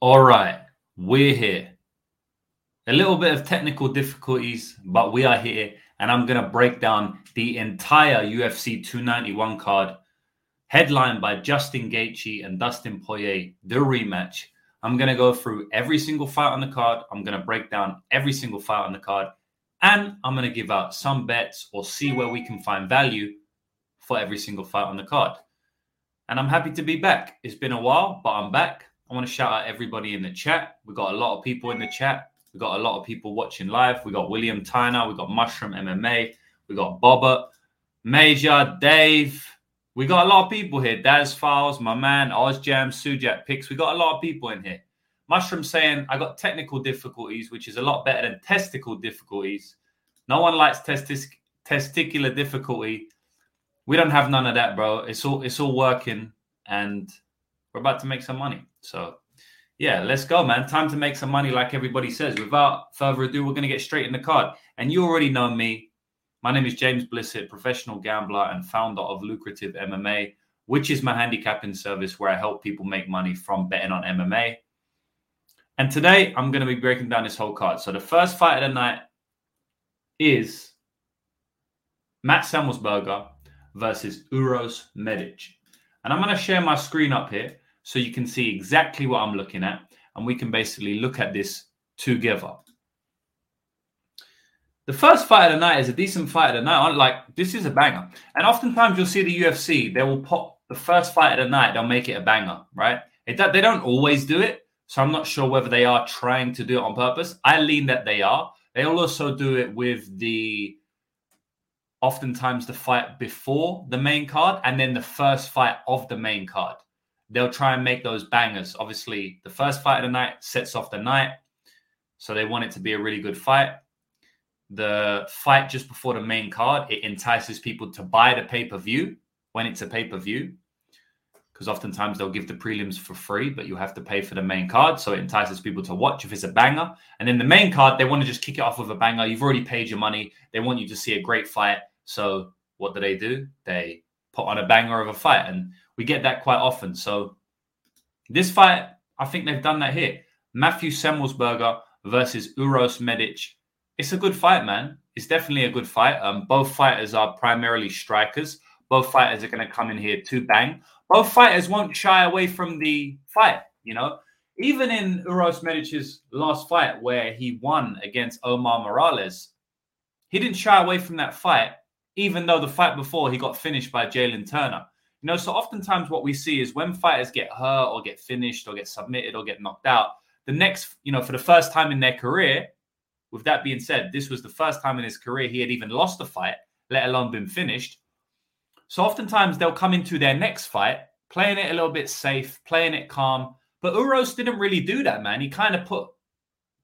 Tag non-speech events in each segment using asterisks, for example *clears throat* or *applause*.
All right, we're here. A little bit of technical difficulties, but we are here, and I'm going to break down the entire UFC 291 card, headlined by Justin Gaethje and Dustin Poirier, the rematch. I'm going to go through every single fight on the card. I'm going to break down every single fight on the card, and I'm going to give out some bets or see where we can find value for every single fight on the card. And I'm happy to be back. It's been a while, but I'm back. I want to shout out everybody in the chat. We got a lot of people in the chat. We got a lot of people watching live. We got William Tyner. We got Mushroom MMA. We got Bobbert, Major, Dave. We got a lot of people here. Daz Files, my man, Ozjam, Sujat Picks. We got a lot of people in here. Mushroom saying I got technical difficulties, which is a lot better than testicle difficulties. No one likes testis- testicular difficulty. We don't have none of that, bro. It's all it's all working, and we're about to make some money. So, yeah, let's go, man. Time to make some money, like everybody says. Without further ado, we're going to get straight in the card. And you already know me. My name is James Blissett, professional gambler and founder of Lucrative MMA, which is my handicapping service where I help people make money from betting on MMA. And today, I'm going to be breaking down this whole card. So, the first fight of the night is Matt Semelsberger versus Uros Medic. And I'm going to share my screen up here so you can see exactly what I'm looking at. And we can basically look at this together. The first fight of the night is a decent fight of the night. I'm Like, this is a banger. And oftentimes you'll see the UFC, they will pop the first fight of the night, they'll make it a banger, right? It, they don't always do it. So I'm not sure whether they are trying to do it on purpose. I lean that they are. They also do it with the oftentimes the fight before the main card and then the first fight of the main card they'll try and make those bangers. Obviously, the first fight of the night sets off the night. So they want it to be a really good fight. The fight just before the main card, it entices people to buy the pay per view when it's a pay per view. Because oftentimes they'll give the prelims for free, but you have to pay for the main card. So it entices people to watch if it's a banger. And then the main card, they want to just kick it off with a banger. You've already paid your money. They want you to see a great fight. So what do they do? They put on a banger of a fight. And we get that quite often. So this fight, I think they've done that here. Matthew Semelsberger versus Uros Medic. It's a good fight, man. It's definitely a good fight. Um, both fighters are primarily strikers. Both fighters are going to come in here to bang. Both fighters won't shy away from the fight. You know, even in Uros Medic's last fight where he won against Omar Morales, he didn't shy away from that fight, even though the fight before he got finished by Jalen Turner. You know, so oftentimes what we see is when fighters get hurt or get finished or get submitted or get knocked out, the next, you know, for the first time in their career, with that being said, this was the first time in his career he had even lost a fight, let alone been finished. So oftentimes they'll come into their next fight playing it a little bit safe, playing it calm. But Uros didn't really do that, man. He kind of put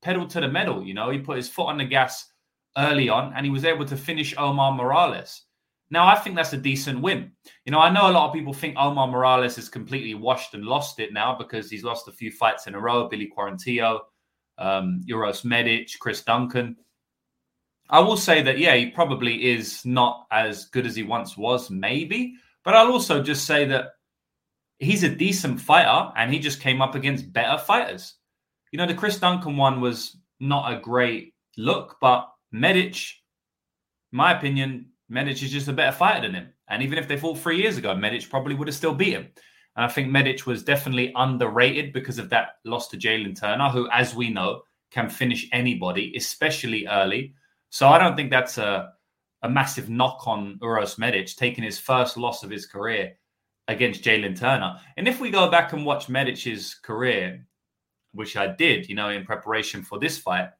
pedal to the metal, you know, he put his foot on the gas early on and he was able to finish Omar Morales. Now, I think that's a decent win. You know, I know a lot of people think Omar Morales is completely washed and lost it now because he's lost a few fights in a row Billy Quarantillo, um, Uros Medic, Chris Duncan. I will say that, yeah, he probably is not as good as he once was, maybe. But I'll also just say that he's a decent fighter and he just came up against better fighters. You know, the Chris Duncan one was not a great look, but Medic, my opinion, Medic is just a better fighter than him. And even if they fought three years ago, Medic probably would have still beat him. And I think Medic was definitely underrated because of that loss to Jalen Turner, who, as we know, can finish anybody, especially early. So I don't think that's a, a massive knock on Uros Medic taking his first loss of his career against Jalen Turner. And if we go back and watch Medic's career, which I did, you know, in preparation for this fight,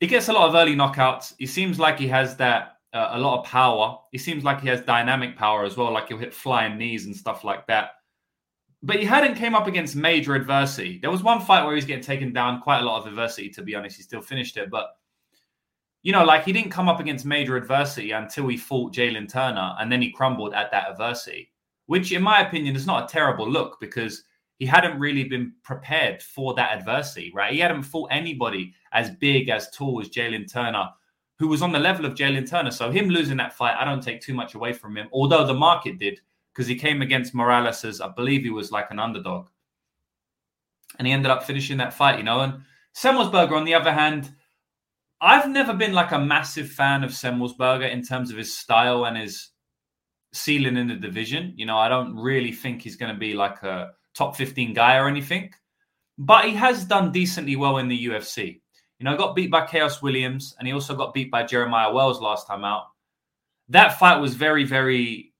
he gets a lot of early knockouts. He seems like he has that uh, a lot of power. He seems like he has dynamic power as well, like he'll hit flying knees and stuff like that. But he hadn't came up against major adversity. There was one fight where he was getting taken down, quite a lot of adversity, to be honest. He still finished it, but you know, like he didn't come up against major adversity until he fought Jalen Turner, and then he crumbled at that adversity, which, in my opinion, is not a terrible look because he hadn't really been prepared for that adversity, right? He hadn't fought anybody as big, as tall as Jalen Turner who was on the level of Jalen Turner. So him losing that fight, I don't take too much away from him, although the market did because he came against Morales as I believe he was like an underdog. and he ended up finishing that fight, you know. And Semelsberger, on the other hand, I've never been like a massive fan of Semelsberger in terms of his style and his ceiling in the division. You know, I don't really think he's going to be like a top 15 guy or anything, but he has done decently well in the UFC. You know, got beat by Khaos Williams and he also got beat by Jeremiah Wells last time out. That fight was very, very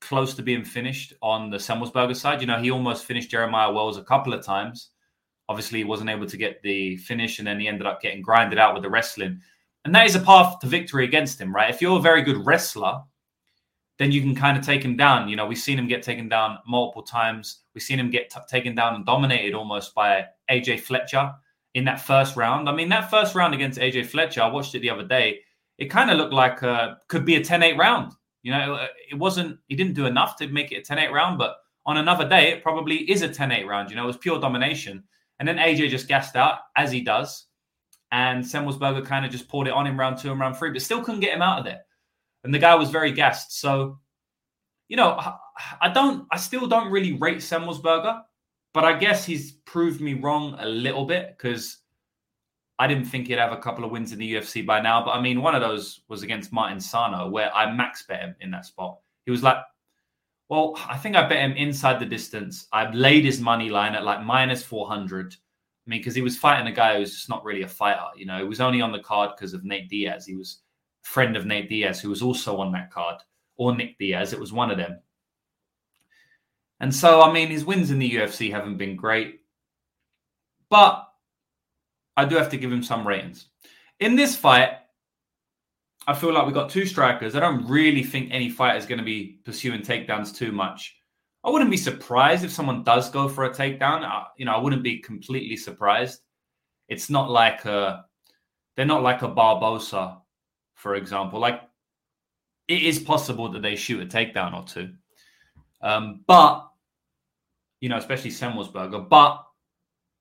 close to being finished on the Semelsberger side. You know, he almost finished Jeremiah Wells a couple of times. Obviously, he wasn't able to get the finish, and then he ended up getting grinded out with the wrestling. And that is a path to victory against him, right? If you're a very good wrestler, then you can kind of take him down. You know, we've seen him get taken down multiple times. We've seen him get t- taken down and dominated almost by AJ Fletcher in that first round. I mean, that first round against AJ Fletcher, I watched it the other day. It kind of looked like uh, could be a 10 8 round. You know, it wasn't, he didn't do enough to make it a 10 8 round, but on another day, it probably is a 10 8 round. You know, it was pure domination. And then AJ just gassed out, as he does. And Semelsberger kind of just poured it on him round two and round three, but still couldn't get him out of there. And the guy was very gassed. So, you know, I don't, I still don't really rate Semelsberger, but I guess he's proved me wrong a little bit because I didn't think he'd have a couple of wins in the UFC by now, but I mean, one of those was against Martin Sano, where I max bet him in that spot. He was like, well, I think I bet him inside the distance. I laid his money line at like minus 400. I mean, because he was fighting a guy who's just not really a fighter. You know, he was only on the card because of Nate Diaz. He was friend of Nate Diaz, who was also on that card, or Nick Diaz. It was one of them. And so, I mean, his wins in the UFC haven't been great. But I do have to give him some ratings. In this fight, I feel like we got two strikers. I don't really think any fighter is going to be pursuing takedowns too much. I wouldn't be surprised if someone does go for a takedown. I, you know, I wouldn't be completely surprised. It's not like a, they're not like a Barbosa, for example. Like it is possible that they shoot a takedown or two, um, but you know, especially Semelsberger. But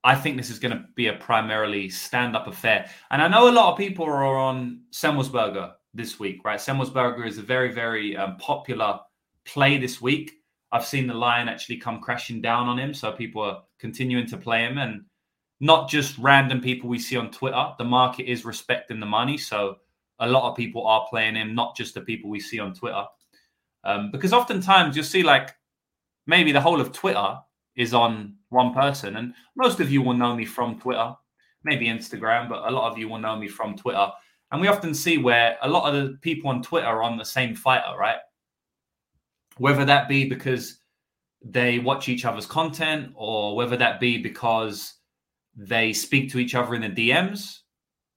I think this is going to be a primarily stand-up affair. And I know a lot of people are on Semelsberger this week, right? Semelsberger is a very, very um, popular play this week. I've seen the line actually come crashing down on him, so people are continuing to play him, and not just random people we see on Twitter. The market is respecting the money, so a lot of people are playing him, not just the people we see on Twitter. Um, because oftentimes you'll see like maybe the whole of Twitter is on one person. And most of you will know me from Twitter, maybe Instagram, but a lot of you will know me from Twitter. And we often see where a lot of the people on Twitter are on the same fighter, right? Whether that be because they watch each other's content or whether that be because they speak to each other in the DMs.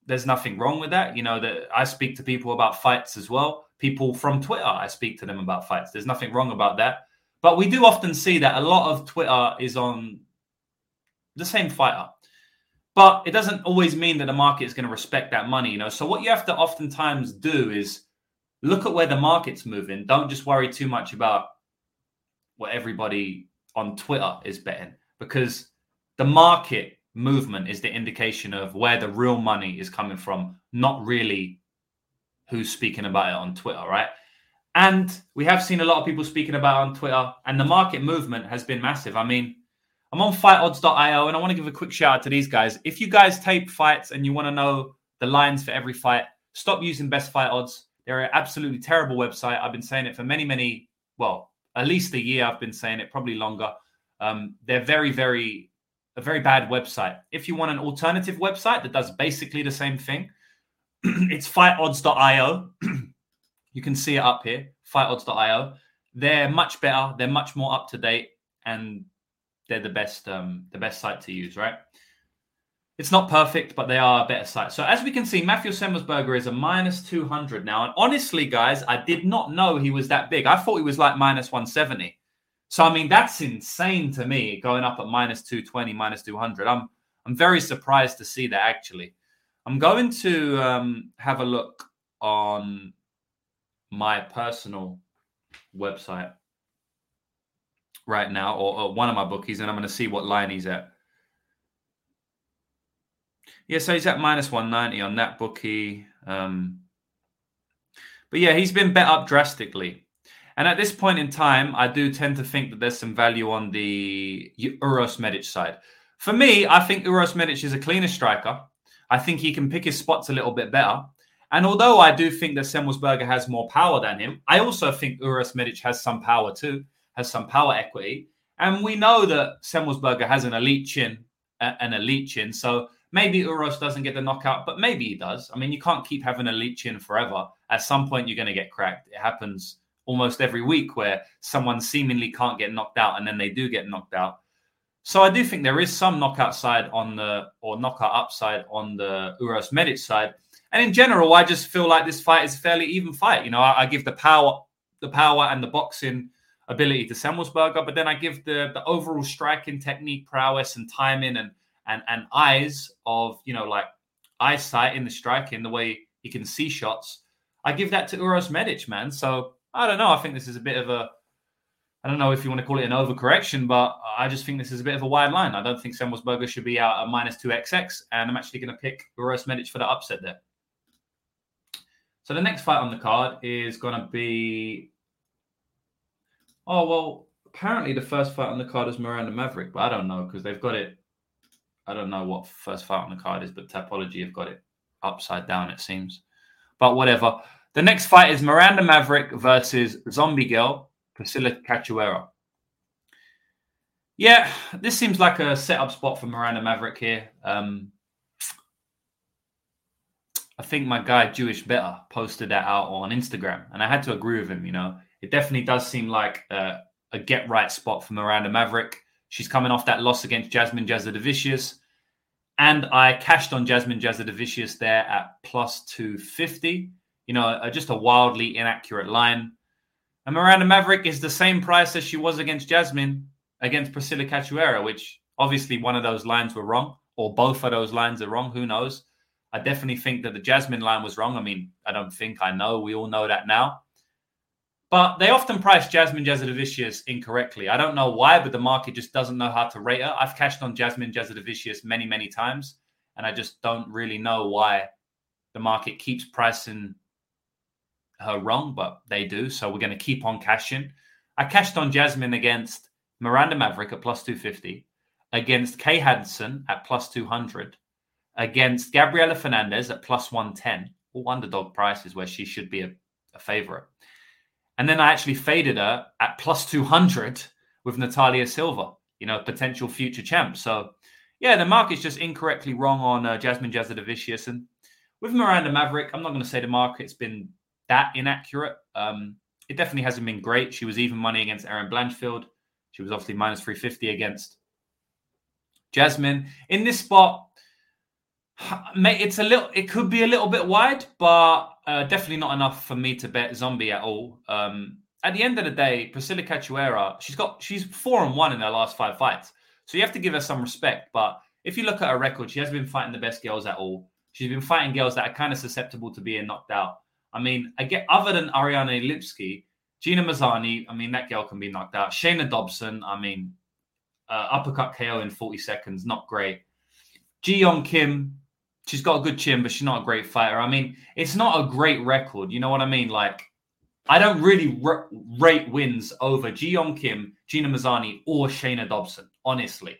There's nothing wrong with that. You know, that I speak to people about fights as well. People from Twitter, I speak to them about fights. There's nothing wrong about that. But we do often see that a lot of Twitter is on the same fighter. But it doesn't always mean that the market is going to respect that money, you know. So what you have to oftentimes do is look at where the market's moving. Don't just worry too much about what everybody on Twitter is betting because the market movement is the indication of where the real money is coming from, not really who's speaking about it on Twitter, right? And we have seen a lot of people speaking about on Twitter, and the market movement has been massive. I mean, I'm on fightodds.io, and I want to give a quick shout out to these guys. If you guys tape fights and you want to know the lines for every fight, stop using best fight odds. They're an absolutely terrible website. I've been saying it for many, many, well, at least a year. I've been saying it, probably longer. Um, they're very, very, a very bad website. If you want an alternative website that does basically the same thing, *clears throat* it's fightodds.io. *clears throat* You can see it up here, fightodds.io. They're much better. They're much more up to date, and they're the best um, the best site to use. Right? It's not perfect, but they are a better site. So as we can see, Matthew Semelsberger is a minus 200 now. And honestly, guys, I did not know he was that big. I thought he was like minus 170. So I mean, that's insane to me, going up at minus 220, minus 200. I'm I'm very surprised to see that actually. I'm going to um, have a look on my personal website right now, or, or one of my bookies, and I'm going to see what line he's at. Yeah, so he's at minus 190 on that bookie. Um, but yeah, he's been bet up drastically. And at this point in time, I do tend to think that there's some value on the Uros Medic side. For me, I think Uros Medic is a cleaner striker. I think he can pick his spots a little bit better. And although I do think that Semelsberger has more power than him, I also think Uros Medic has some power too, has some power equity. And we know that Semelsberger has an elite chin, an elite chin. So maybe Uros doesn't get the knockout, but maybe he does. I mean, you can't keep having an elite chin forever. At some point, you're going to get cracked. It happens almost every week where someone seemingly can't get knocked out and then they do get knocked out. So I do think there is some knockout side on the or knockout upside on the Uros Medic side. And in general, I just feel like this fight is a fairly even fight. You know, I, I give the power, the power and the boxing ability to Semelsberger, but then I give the the overall striking technique, prowess, and timing and and and eyes of you know like eyesight in the striking, the way he can see shots. I give that to Uros Medic, man. So I don't know. I think this is a bit of a I don't know if you want to call it an overcorrection, but I just think this is a bit of a wide line. I don't think Semelsberger should be out at minus 2xx, and I'm actually going to pick Uros Medic for the upset there. So the next fight on the card is going to be. Oh, well, apparently the first fight on the card is Miranda Maverick, but I don't know because they've got it. I don't know what first fight on the card is, but Tapology have got it upside down, it seems. But whatever. The next fight is Miranda Maverick versus Zombie Girl Priscilla Cachoeira. Yeah, this seems like a setup spot for Miranda Maverick here. Um, I think my guy Jewish Better posted that out on Instagram, and I had to agree with him. You know, it definitely does seem like uh, a, a get right spot for Miranda Maverick. She's coming off that loss against Jasmine Jazza Jasudavicius, and I cashed on Jasmine Jazza Jasudavicius there at plus two fifty. You know, just a wildly inaccurate line. And Miranda Maverick is the same price as she was against Jasmine against Priscilla Cachoeira, which obviously one of those lines were wrong, or both of those lines are wrong. Who knows? I definitely think that the Jasmine line was wrong. I mean, I don't think I know. We all know that now. But they often price Jasmine Jasudavicius incorrectly. I don't know why, but the market just doesn't know how to rate her. I've cashed on Jasmine Jasudavicius many, many times, and I just don't really know why the market keeps pricing her wrong, but they do. So we're going to keep on cashing. I cashed on Jasmine against Miranda Maverick at plus 250, against Kay Hansen at plus 200, against Gabriella Fernandes at plus 110, all underdog prices where she should be a, a favorite. And then I actually faded her at plus 200 with Natalia Silva, you know, potential future champ. So, yeah, the market's just incorrectly wrong on uh, Jasmine Jasudavicius. And with Miranda Maverick, I'm not going to say the market's been that inaccurate. Um, it definitely hasn't been great. She was even money against Erin Blanchfield. She was obviously minus 350 against Jasmine. In this spot, it's a little, it could be a little bit wide, but uh, definitely not enough for me to bet Zombie at all. Um, at the end of the day, Priscilla Cachoeira, she's got, she's four and one in her last five fights. So you have to give her some respect. But if you look at her record, she hasn't been fighting the best girls at all. She's been fighting girls that are kind of susceptible to being knocked out. I mean, I get other than Ariane Lipski, Gina Mazany. I mean, that girl can be knocked out. Shayna Dobson, I mean, uh, uppercut KO in 40 seconds, not great. Ji Yeon Kim, she's got a good chin, but she's not a great fighter. I mean, it's not a great record. You know what I mean? Like, I don't really rate wins over Ji Kim, Gina Mazany, or Shayna Dobson, honestly,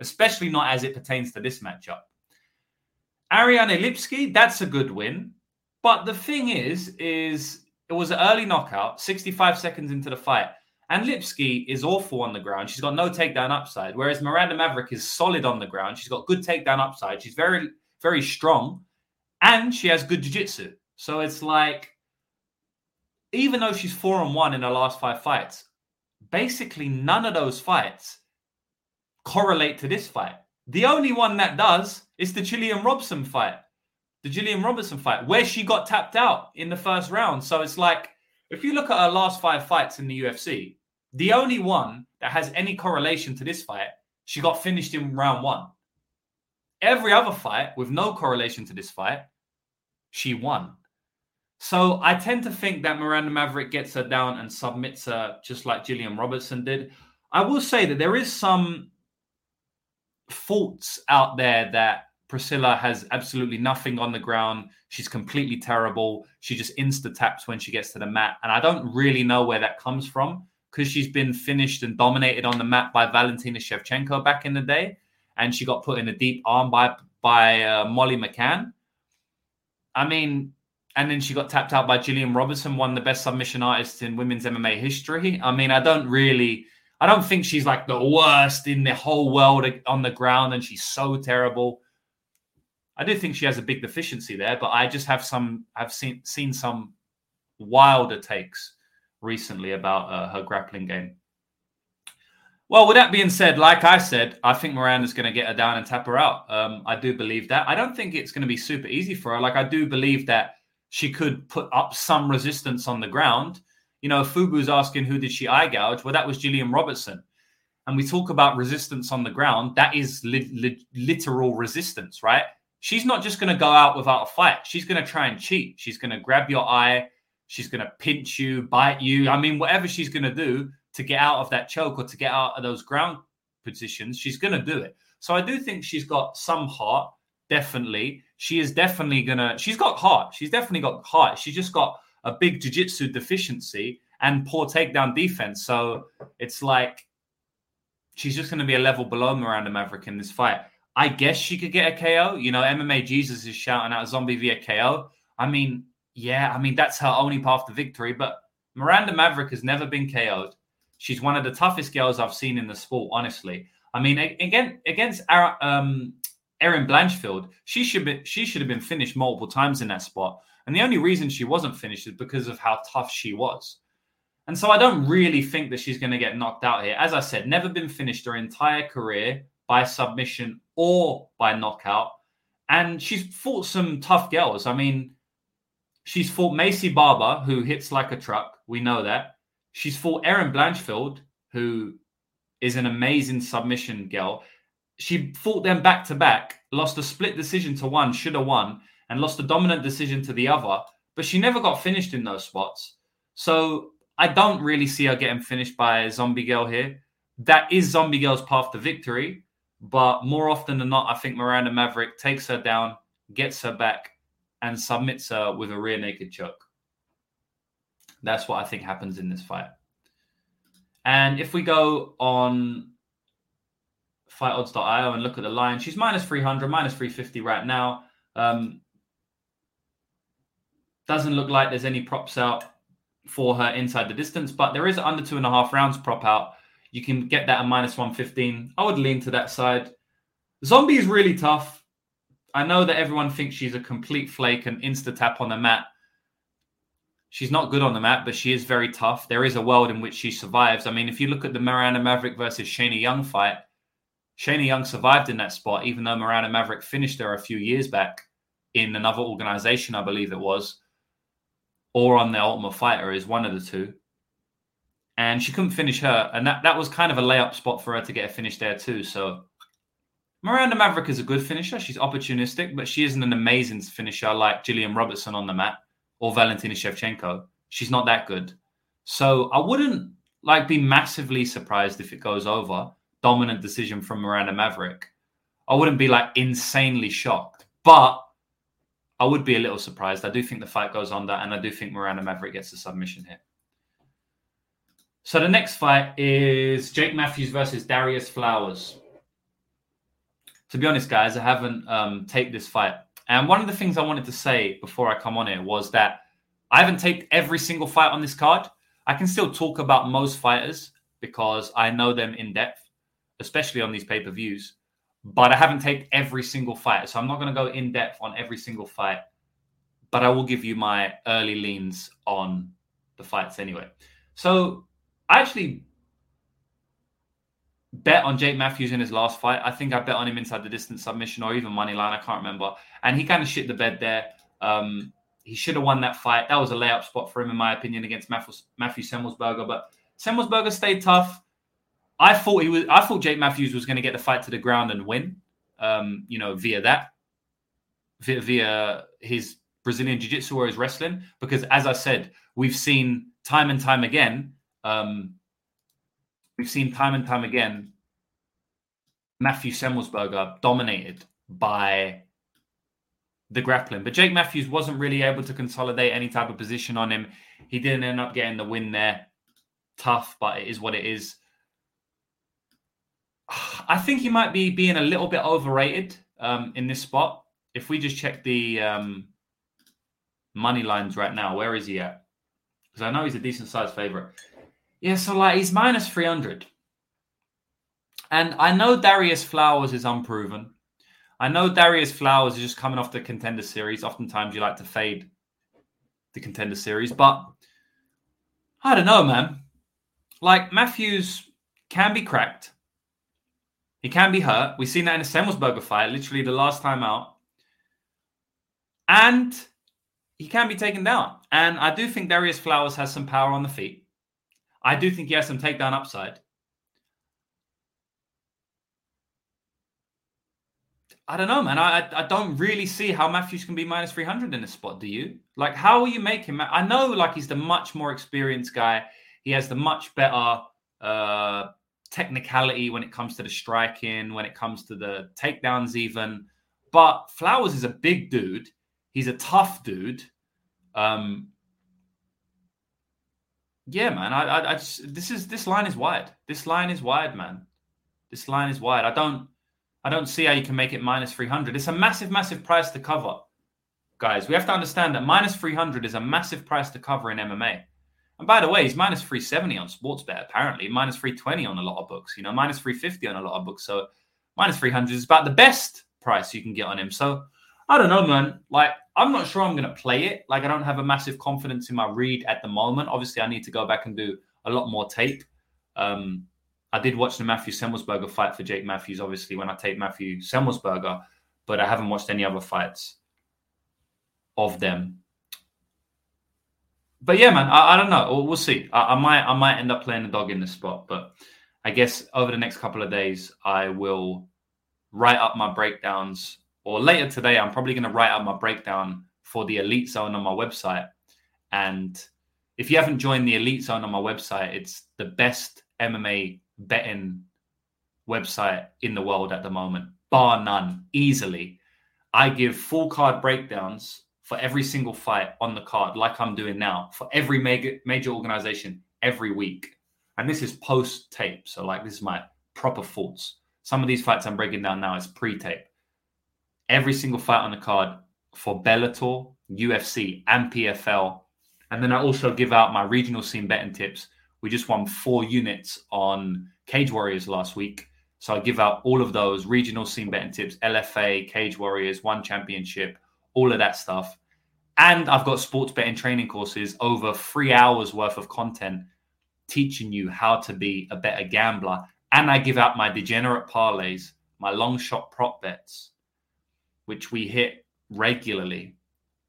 especially not as it pertains to this matchup. Ariane Lipski, that's a good win. But the thing is, is it was an early knockout, 65 seconds into the fight. And Lipski is awful on the ground. She's got no takedown upside. Whereas Miranda Maverick is solid on the ground. She's got good takedown upside. She's very, very strong. And she has good jiu-jitsu. So it's like, even though she's four and one in her last five fights, basically none of those fights correlate to this fight. The only one that does is the Gillian Robson fight the Gillian Robertson fight, where she got tapped out in the first round. So it's like, if you look at her last five fights in the UFC, the only one that has any correlation to this fight, she got finished in round one. Every other fight with no correlation to this fight, she won. So I tend to think that Miranda Maverick gets her down and submits her just like Gillian Robertson did. I will say that there is some faults out there that Priscilla has absolutely nothing on the ground. She's completely terrible. She just insta taps when she gets to the mat. And I don't really know where that comes from because she's been finished and dominated on the mat by Valentina Shevchenko back in the day. And she got put in a deep arm by by uh, Molly McCann. I mean, and then she got tapped out by Gillian Robertson, one of the best submission artists in women's MMA history. I mean, I don't really, I don't think she's like the worst in the whole world on the ground, and she's so terrible. I do think she has a big deficiency there, but I just have some, I've seen seen some wilder takes recently about uh, her grappling game. Well, with that being said, like I said, I think Miranda's going to get her down and tap her out. Um, I do believe that. I don't think it's going to be super easy for her. Like I do believe that she could put up some resistance on the ground. You know, Fubu's asking who did she eye gouge? Well, that was Gillian Robertson. And we talk about resistance on the ground. That is li- li- literal resistance, right? She's not just going to go out without a fight. She's going to try and cheat. She's going to grab your eye. She's going to pinch you, bite you. I mean, whatever she's going to do to get out of that choke or to get out of those ground positions, she's going to do it. So I do think she's got some heart, definitely. She is definitely going to, she's got heart. She's definitely got heart. She's just got a big jiu jitsu deficiency and poor takedown defense. So it's like she's just going to be a level below Miranda Maverick in this fight. I guess she could get a KO. You know, MMA Jesus is shouting out zombie via KO. I mean, yeah, I mean, that's her only path to victory. But Miranda Maverick has never been KO'd. She's one of the toughest girls I've seen in the sport, honestly. I mean, again against um, Erin Blanchfield, she should be, she should have been finished multiple times in that spot, and the only reason she wasn't finished is because of how tough she was. And so I don't really think that she's going to get knocked out here. As I said, never been finished her entire career by submission or by knockout, and she's fought some tough girls. I mean, she's fought Maycee Barber, who hits like a truck. We know that. She's fought Erin Blanchfield, who is an amazing submission girl. She fought them back to back, lost a split decision to one, should have won, and lost a dominant decision to the other. But she never got finished in those spots. So I don't really see her getting finished by Zombie Girl here. That is Zombie Girl's path to victory. But more often than not, I think Miranda Maverick takes her down, gets her back, and submits her with a rear naked choke. That's what I think happens in this fight. And if we go on fightodds.io and look at the line, she's minus 300, minus 350 right now. Um, doesn't look like there's any props out for her inside the distance, but there is under two and a half rounds prop out. You can get that at minus 115. I would lean to that side. Zombie is really tough. I know that everyone thinks she's a complete flake and insta tap on the mat. She's not good on the mat, but she is very tough. There is a world in which she survives. I mean, if you look at the Miranda Maverick versus Shayna Young fight, Shayna Young survived in that spot, even though Miranda Maverick finished her a few years back in another organization, I believe it was, or on the Ultimate Fighter, is one of the two. And she couldn't finish her. And that, that was kind of a layup spot for her to get a finish there, too. So Miranda Maverick is a good finisher. She's opportunistic, but she isn't an amazing finisher like Gillian Robertson on the mat or Valentina Shevchenko. She's not that good. So I wouldn't like be massively surprised if it goes over. Dominant decision from Miranda Maverick. I wouldn't be like insanely shocked, but I would be a little surprised. I do think the fight goes under, and I do think Miranda Maverick gets the submission here. So the next fight is Jake Matthews versus Darius Flowers. To be honest, guys, I haven't um, taped this fight and one of the things I wanted to say before I come on here was that I haven't taped every single fight on this card. I can still talk about most fighters because I know them in depth, especially on these pay per views. But I haven't taped every single fight. So I'm not going to go in depth on every single fight. But I will give you my early leans on the fights anyway. So I actually bet on Jake Matthews in his last fight. I think I bet on him inside the distance submission or even money line. I can't remember. And he kind of shit the bed there. Um, he should have won that fight. That was a layup spot for him, in my opinion, against Matthew, Matthew Semelsberger. But Semelsberger stayed tough. I thought he was. I thought Jake Matthews was going to get the fight to the ground and win. Um, you know, via that, via, via his Brazilian jiu-jitsu or his wrestling. Because as I said, we've seen time and time again um, we've seen time and time again Matthew Semelsberger dominated by the grappling. But Jake Matthews wasn't really able to consolidate any type of position on him. He didn't end up getting the win there. Tough, but it is what it is. *sighs* I think he might be being a little bit overrated um, in this spot. If we just check the um, money lines right now, where is he at? Because I know he's a decent sized favorite. Yeah, so like he's minus 300. And I know Darius Flowers is unproven. I know Darius Flowers is just coming off the contender series. Oftentimes you like to fade the contender series, but I don't know, man. Like Matthews can be cracked. He can be hurt. We've seen that in the Semelsberger fight, literally the last time out. And he can be taken down. And I do think Darius Flowers has some power on the feet. I do think he has some takedown upside. I don't know, man. I I don't really see how Matthews can be minus 300 in this spot. Do you? Like, how will you make him? I know, like, he's the much more experienced guy. He has the much better uh, technicality when it comes to the striking, when it comes to the takedowns, even. But Flowers is a big dude. He's a tough dude. Um, yeah, man. I, I, I just this is this line is wide. This line is wide, man. This line is wide. I don't, I don't see how you can make it minus three hundred. It's a massive, massive price to cover, guys. We have to understand that minus three hundred is a massive price to cover in MMA. And by the way, he's minus 370 on Sportsbet, apparently, minus 320 on a lot of books, you know, minus 350 on a lot of books. So minus 300 is about the best price you can get on him. So I don't know, man. Like, I'm not sure I'm going to play it. Like, I don't have a massive confidence in my read at the moment. Obviously, I need to go back and do a lot more tape. Um, I did watch the Matthew Semelsberger fight for Jake Matthews, obviously, when I taped Matthew Semelsberger, but I haven't watched any other fights of them but yeah, man, I, I don't know. We'll, we'll see. I, I, might I might end up playing the dog in this spot, but I guess over the next couple of days, I will write up my breakdowns. Or later today, I'm probably going to write up my breakdown for the Elite Zone on my website. And if you haven't joined the Elite Zone on my website, it's the best MMA betting website in the world at the moment, bar none, easily. I give full card breakdowns for every single fight on the card, like I'm doing now, for every major major organization every week. And this is post tape. So, like, this is my proper thoughts. Some of these fights I'm breaking down now is pre tape. Every single fight on the card for Bellator, UFC, and PFL. And then I also give out my regional scene betting tips. We just won four units on Cage Warriors last week. So I give out all of those regional scene betting tips, LFA, Cage Warriors, one championship, all of that stuff. And I've got sports betting training courses, over three hours worth of content teaching you how to be a better gambler. And I give out my degenerate parlays, my long shot prop bets, which we hit regularly.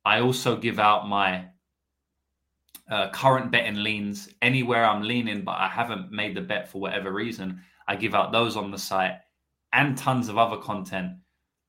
I also give out my uh, current betting leans anywhere I'm leaning, but I haven't made the bet for whatever reason. I give out those on the site and tons of other content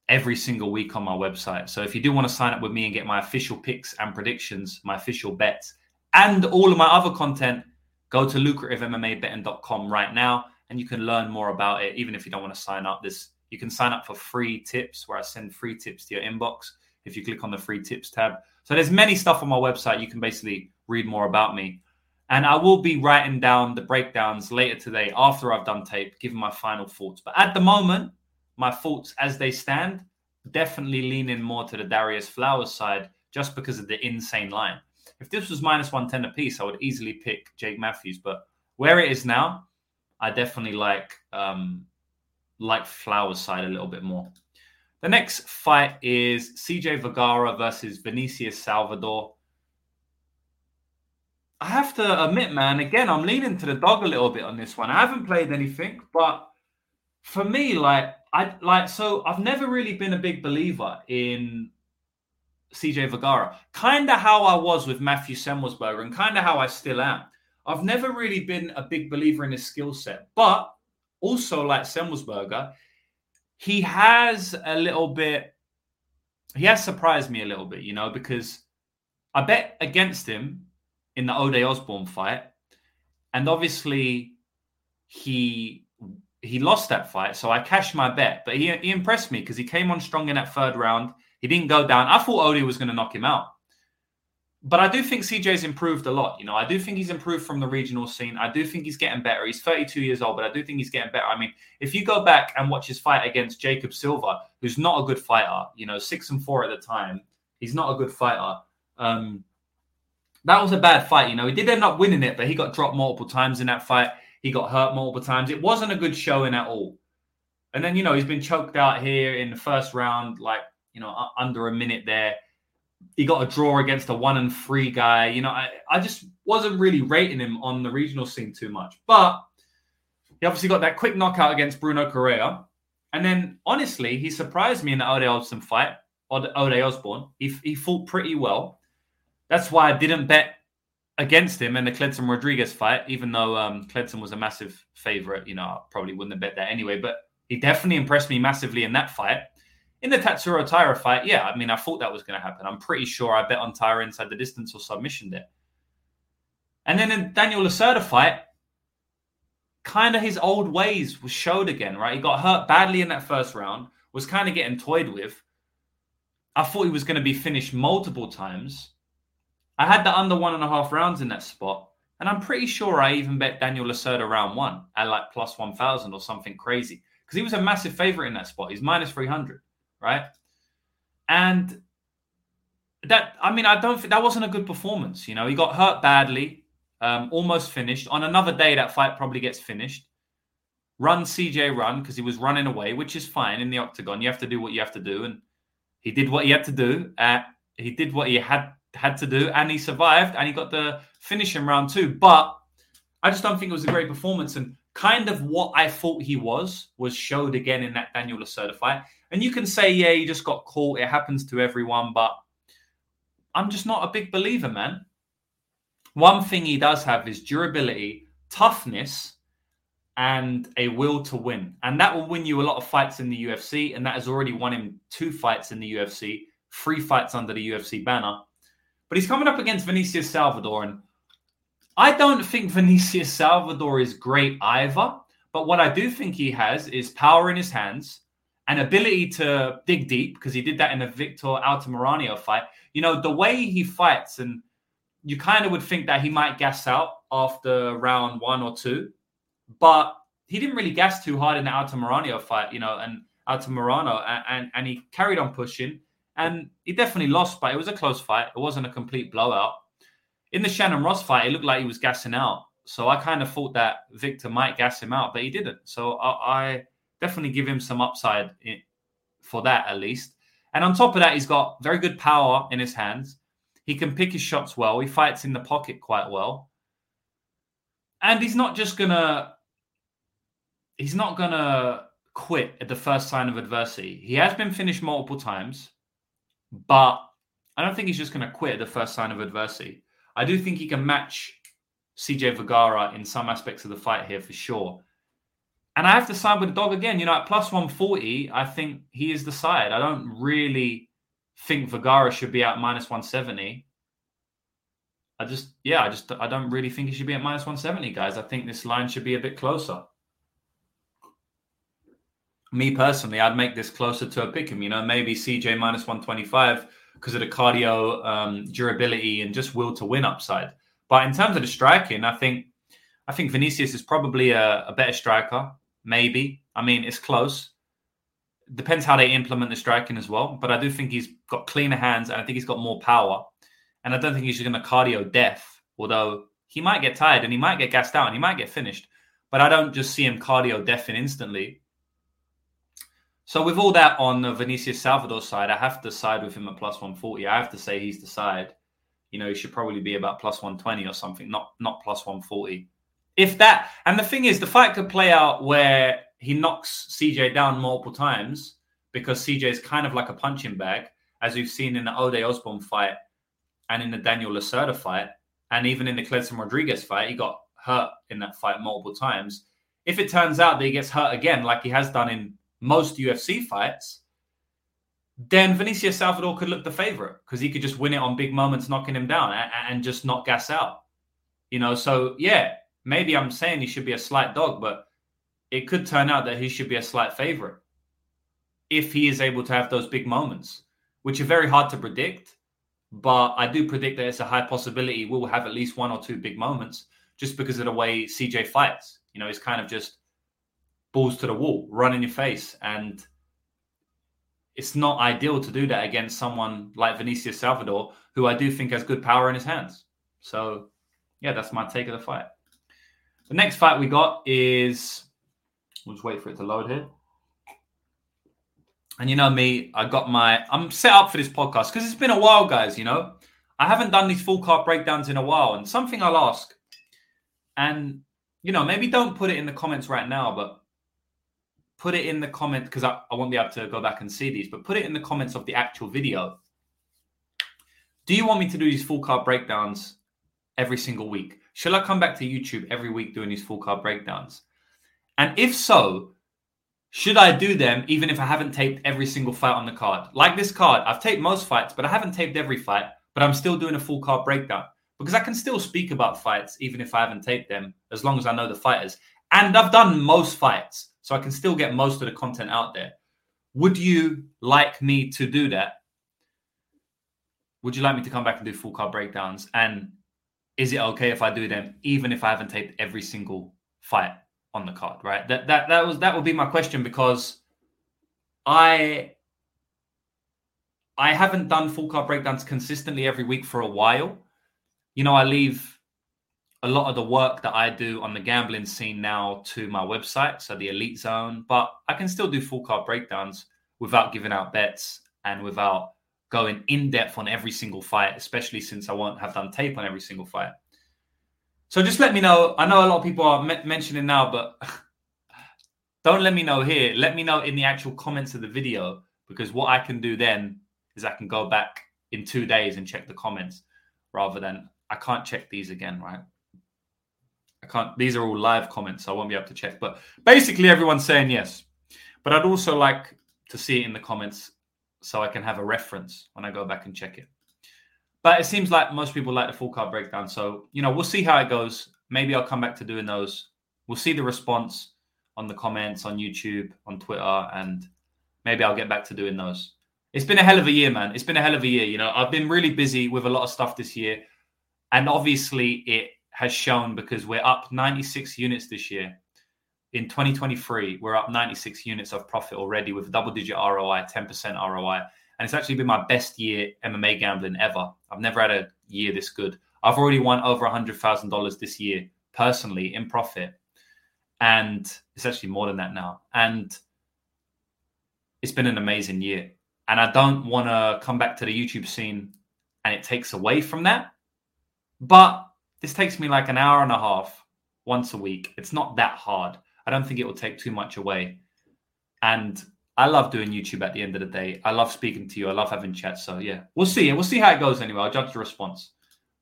every single week on my website. So if you do want to sign up with me and get my official picks and predictions, my official bets, and all of my other content, go to lucrativemmabetting.com right now and you can learn more about it. Even if you don't want to sign up, this you can sign up for free tips where I send free tips to your inbox if you click on the free tips tab. So there's many stuff on my website. You can basically read more about me. And I will be writing down the breakdowns later today after I've done tape, giving my final thoughts. But at the moment, my thoughts as they stand definitely leaning more to the Darius Flowers side just because of the insane line. If this was minus 110 apiece, I would easily pick Jake Matthews. But where it is now, I definitely like um, like Flowers side a little bit more. The next fight is CJ Vergara versus Vinicius Salvador. I have to admit, man, again, I'm leaning to the dog a little bit on this one. I haven't played anything, but for me, like I like so I've never really been a big believer in CJ Vergara. Kind of how I was with Matthew Semelsberger and kind of how I still am. I've never really been a big believer in his skill set, but also like Semelsberger, he has a little bit he has surprised me a little bit, you know, because I bet against him in the Ode Osbourne fight, and obviously he he lost that fight, so I cashed my bet. But he, he impressed me because he came on strong in that third round. He didn't go down. I thought Ode was going to knock him out. But I do think CJ's improved a lot. You know, I do think he's improved from the regional scene. I do think he's getting better. He's 32 years old, but I do think he's getting better. I mean, if you go back and watch his fight against Jacob Silva, who's not a good fighter, you know, six and four at the time, he's not a good fighter. Um, that was a bad fight. You know, he did end up winning it, but he got dropped multiple times in that fight. He got hurt multiple times. It wasn't a good showing at all. And then, you know, he's been choked out here in the first round, like, you know, under a minute there he got a draw against a one and three guy. You know, I, I just wasn't really rating him on the regional scene too much. But he obviously got that quick knockout against Bruno Correa. And then honestly, he surprised me in the Ode Osbourne fight, Ode Osbourne. He, he fought pretty well. That's why I didn't bet against him in the Kleydson Rodrigues fight, even though um, Kleydson was a massive favorite. You know, I probably wouldn't have bet that anyway. But he definitely impressed me massively in that fight. In the Tatsuro Taira fight, yeah, I mean, I thought that was going to happen. I'm pretty sure I bet on Taira inside the distance or submission there. And then in Daniel Lacerda fight, kind of his old ways was showed again, right? He got hurt badly in that first round, was kind of getting toyed with. I thought he was going to be finished multiple times. I had the under one and a half rounds in that spot. And I'm pretty sure I even bet Daniel Lacerda round one at like plus 1,000 or something crazy because he was a massive favorite in that spot. He's minus 300 right? And that, I mean, I don't think that wasn't a good performance. You know, he got hurt badly, um, almost finished. On another day, that fight probably gets finished. Run CJ run because he was running away, which is fine in the octagon. You have to do what you have to do, and he did what he had to do. Uh, he did what he had had to do, and he survived, and he got the finish in round two. But I just don't think it was a great performance. And kind of what I thought he was was showed again in that Daniel Lacerda fight. And you can say, yeah, he just got caught. It happens to everyone, but I'm just not a big believer, man. One thing he does have is durability, toughness, and a will to win. And that will win you a lot of fights in the UFC. And that has already won him two fights in the UFC, three fights under the UFC banner. But he's coming up against Vinicius Salvador. And I don't think *laughs* Vinicius Salvador is great either. But what I do think he has is power in his hands an ability to dig deep because he did that in the Victor Altamirano fight. You know, the way he fights, and you kind of would think that he might gas out after round one or two, but he didn't really gas too hard in the Altamirano fight, you know, and Altamirano, and, and, and he carried on pushing, and he definitely lost, but it was a close fight. It wasn't a complete blowout. In the Shannon Ross fight, it looked like he was gassing out. So I kind of thought that Victor might gas him out, but he didn't. So I, I definitely give him some upside in, for that at least. And on top of that, he's got very good power in his hands. He can pick his shots well. He fights in the pocket quite well. And he's not just gonna he's not gonna quit at the first sign of adversity. He has been finished multiple times, but I don't think he's just gonna quit at the first sign of adversity. I do think he can match CJ Vergara in some aspects of the fight here for sure. And I have to side with the dog again. You know, at plus 140, I think he is the side. I don't really think Vergara should be at minus 170. I just, yeah, I just, I don't really think he should be at minus 170, guys. I think this line should be a bit closer. Me personally, I'd make this closer to a pick him. You know, maybe CJ minus 125 because of the cardio, um, durability, and just will to win upside. But in terms of the striking, I think I think Vinicius is probably a, a better striker. Maybe. I mean, it's close. Depends how they implement the striking as well. But I do think he's got cleaner hands and I think he's got more power. And I don't think he's going to cardio death, although he might get tired and he might get gassed out and he might get finished. But I don't just see him cardio death in instantly. So with all that on the Vinicius Salvador side, I have to side with him at plus 140. I have to say he's the side. You know, he should probably be about plus 120 or something, not not plus 140 if that, and the thing is, the fight could play out where he knocks CJ down multiple times because CJ is kind of like a punching bag, as we've seen in the Ode Osbourne fight and in the Daniel Lacerda fight, and even in the Kleydson Rodrigues fight, he got hurt in that fight multiple times. If it turns out that he gets hurt again, like he has done in most UFC fights, then Vinicius Salvador could look the favorite because he could just win it on big moments, knocking him down and, and just not gas out. You know, so yeah, maybe I'm saying he should be a slight dog, but it could turn out that he should be a slight favorite if he is able to have those big moments, which are very hard to predict. but I do predict that it's a high possibility we'll have at least one or two big moments just because of the way CJ fights. You know, he's kind of just balls to the wall, run in your face. And it's not ideal to do that against someone like Vinicius Salvador, who I do think has good power in his hands. So, yeah, that's my take of the fight. The next fight we got is, we'll just wait for it to load here. And you know me, I got my, I'm set up for this podcast because it's been a while, guys. You know, I haven't done these full card breakdowns in a while. And something I'll ask, and you know, maybe don't put it in the comments right now, but put it in the comments because I, I won't be able to go back and see these, but put it in the comments of the actual video. Do you want me to do these full card breakdowns every single week? Shall I come back to YouTube every week doing these full card breakdowns? And if so, should I do them even if I haven't taped every single fight on the card? Like this card, I've taped most fights, but I haven't taped every fight, but I'm still doing a full card breakdown because I can still speak about fights even if I haven't taped them as long as I know the fighters. And I've done most fights so I can still get most of the content out there. Would you like me to do that? Would you like me to come back and do full card breakdowns? And is it okay if I do them even if I haven't taped every single fight on the card? Right. That that that was that would be my question because I I haven't done full card breakdowns consistently every week for a while. You know, I leave a lot of the work that I do on the gambling scene now to my website, so the Elite Zone. But I can still do full card breakdowns without giving out bets and without going in depth on every single fight, especially since I won't have done tape on every single fight. So just let me know. I know a lot of people are me- mentioning now, but *sighs* don't let me know here. Let me know in the actual comments of the video because what I can do then is I can go back in two days and check the comments rather than I can't check these again, right? I can't. These are all live comments, so I won't be able to check. But basically, everyone's saying yes. But I'd also like to see it in the comments so I can have a reference when I go back and check it. But it seems like most people like the full card breakdown. So, you know, we'll see how it goes. Maybe I'll come back to doing those. We'll see the response on the comments on YouTube, on Twitter, and maybe I'll get back to doing those. It's been a hell of a year, man. It's been a hell of a year. You know, I've been really busy with a lot of stuff this year. And obviously, it has shown because we're up 96 units this year. In 2023, we're up 96 units of profit already with double digit ROI, 10% ROI. And it's actually been my best year MMA gambling ever. I've never had a year this good. I've already won over $100,000 this year personally in profit. And it's actually more than that now. And it's been an amazing year. And I don't want to come back to the YouTube scene and it takes away from that. But this takes me like an hour and a half once a week. It's not that hard. I don't think it will take too much away. And I love doing YouTube at the end of the day. I love speaking to you. I love having chats. So yeah, we'll see. We'll see how it goes anyway. I'll judge the response.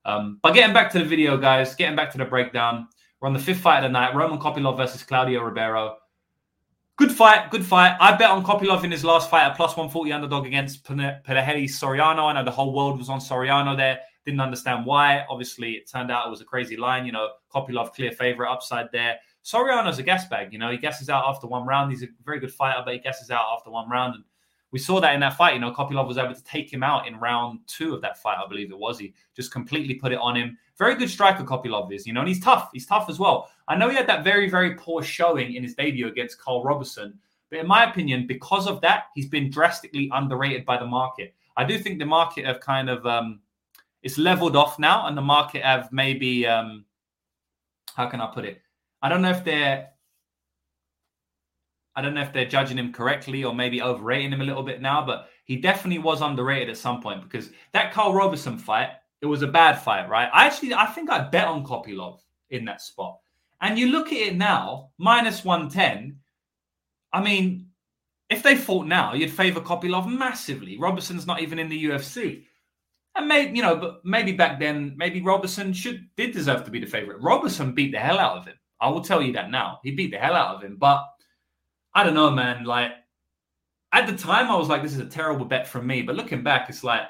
Um, but getting back to the video, guys, getting back to the breakdown. We're on the fifth fight of the night. Roman Kopylov versus Claudio Ribeiro. Good fight, good fight. I bet on Kopylov in his last fight at plus 140 underdog against Punahele Soriano. I know the whole world was on Soriano there. Didn't understand why. Obviously, it turned out it was a crazy line. You know, Kopylov clear favorite upside there. Soriano's a gas bag. You know, he gasses out after one round. He's a very good fighter, but he gasses out after one round. And we saw that in that fight. You know, Kopylov was able to take him out in round two of that fight, I believe it was. He just completely put it on him. Very good striker, Kopylov is, you know, and he's tough. He's tough as well. I know he had that very, very poor showing in his debut against Carl Roberson. But in my opinion, because of that, he's been drastically underrated by the market. I do think the market have kind of um, it's leveled off now, and the market have maybe um, how can I put it? I don't know if they're I don't know if they're judging him correctly or maybe overrating him a little bit now, but he definitely was underrated at some point because that Carl Roberson fight, it was a bad fight, right? I actually I think I bet on Kopylov in that spot. And you look at it now, minus 110. I mean, if they fought now, you'd favor Kopylov massively. Roberson's not even in the UFC. And maybe you know, but maybe back then, maybe Roberson should did deserve to be the favorite. Roberson beat the hell out of him. I will tell you that now. He beat the hell out of him. But I don't know, man. Like at the time, I was like, this is a terrible bet from me. But looking back, it's like,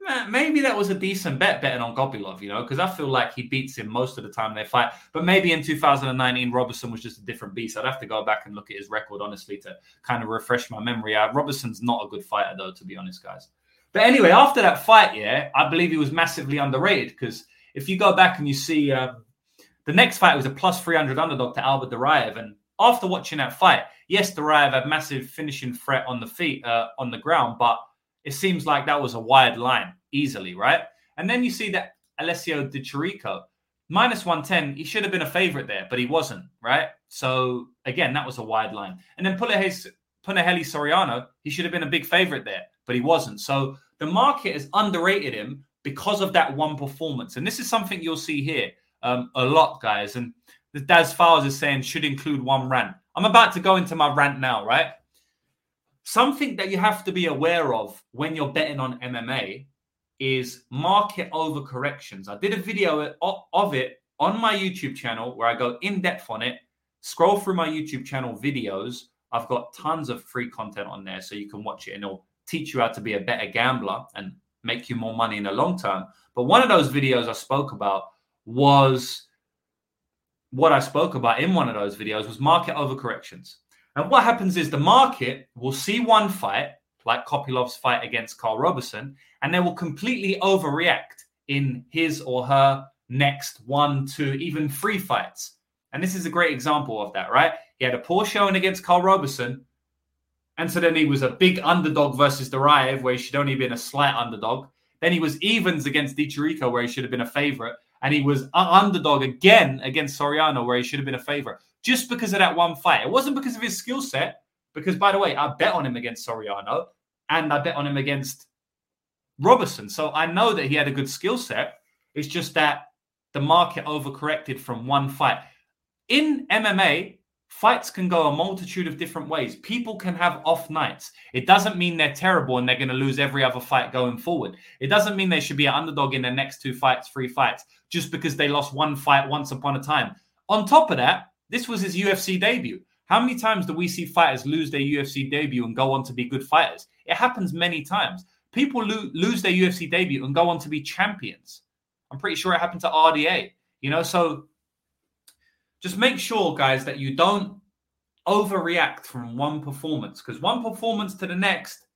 man, maybe that was a decent bet betting on Kopylov, you know, because I feel like he beats him most of the time they fight. But maybe in 2019, Robertson was just a different beast. I'd have to go back and look at his record, honestly, to kind of refresh my memory. Uh, Roberson's not a good fighter, though, to be honest, guys. But anyway, after that fight, yeah, I believe he was massively underrated because if you go back and you see um, the next fight was a plus 300 underdog to Albert Duraev. And after watching that fight, yes, Duraev had massive finishing threat on the feet, uh, on the ground, but it seems like that was a wide line easily, right? And then you see that Alessio Di Chirico, minus 110, he should have been a favorite there, but he wasn't, right? So again, that was a wide line. And then Punahele Soriano, he should have been a big favorite there, but he wasn't. So the market has underrated him because of that one performance. And this is something you'll see here um, a lot, guys. And the Daz Files is saying should include one rant. I'm about to go into my rant now, right? Something that you have to be aware of when you're betting on MMA is market overcorrections. I did a video of it on my YouTube channel where I go in depth on it. Scroll through my YouTube channel videos. I've got tons of free content on there so you can watch it and it'll teach you how to be a better gambler and make you more money in the long term. But one of those videos I spoke about was what I spoke about in one of those videos was market overcorrections. And what happens is the market will see one fight, like Kopylov's fight against Carl Roberson, and they will completely overreact in his or her next one, two, even three fights. And this is a great example of that, right? He had a poor showing against Carl Roberson. And so then he was a big underdog versus Duraev, where he should only have been a slight underdog. Then he was evens against Di Chirico, where he should have been a favorite. And he was underdog again against Soriano, where he should have been a favorite, just because of that one fight. It wasn't because of his skill set, because by the way, I bet on him against Soriano and I bet on him against Robertson. So I know that he had a good skill set. It's just that the market overcorrected from one fight. In MMA, fights can go a multitude of different ways. People can have off nights. It doesn't mean they're terrible and they're going to lose every other fight going forward. It doesn't mean they should be an underdog in their next two fights, three fights, just because they lost one fight once upon a time. On top of that, this was his UFC debut. How many times do we see fighters lose their UFC debut and go on to be good fighters? It happens many times. People lo- lose their UFC debut and go on to be champions. I'm pretty sure it happened to RDA. You know, so just make sure, guys, that you don't overreact from one performance because one performance to the next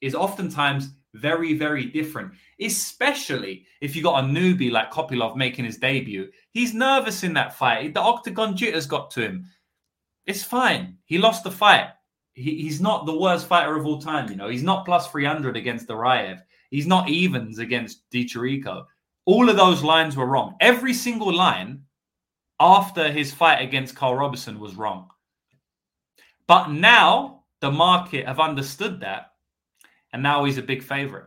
is oftentimes very, very different, especially if you got a newbie like Kopylov making his debut. He's nervous in that fight. The octagon jitters got to him. It's fine. He lost the fight. He, he's not the worst fighter of all time. You know, he's not plus 300 against the Duraev. He's not evens against Di Chirico. All of those lines were wrong. Every single line after his fight against Carl Roberson was wrong. But now the market have understood that, and now he's a big favorite.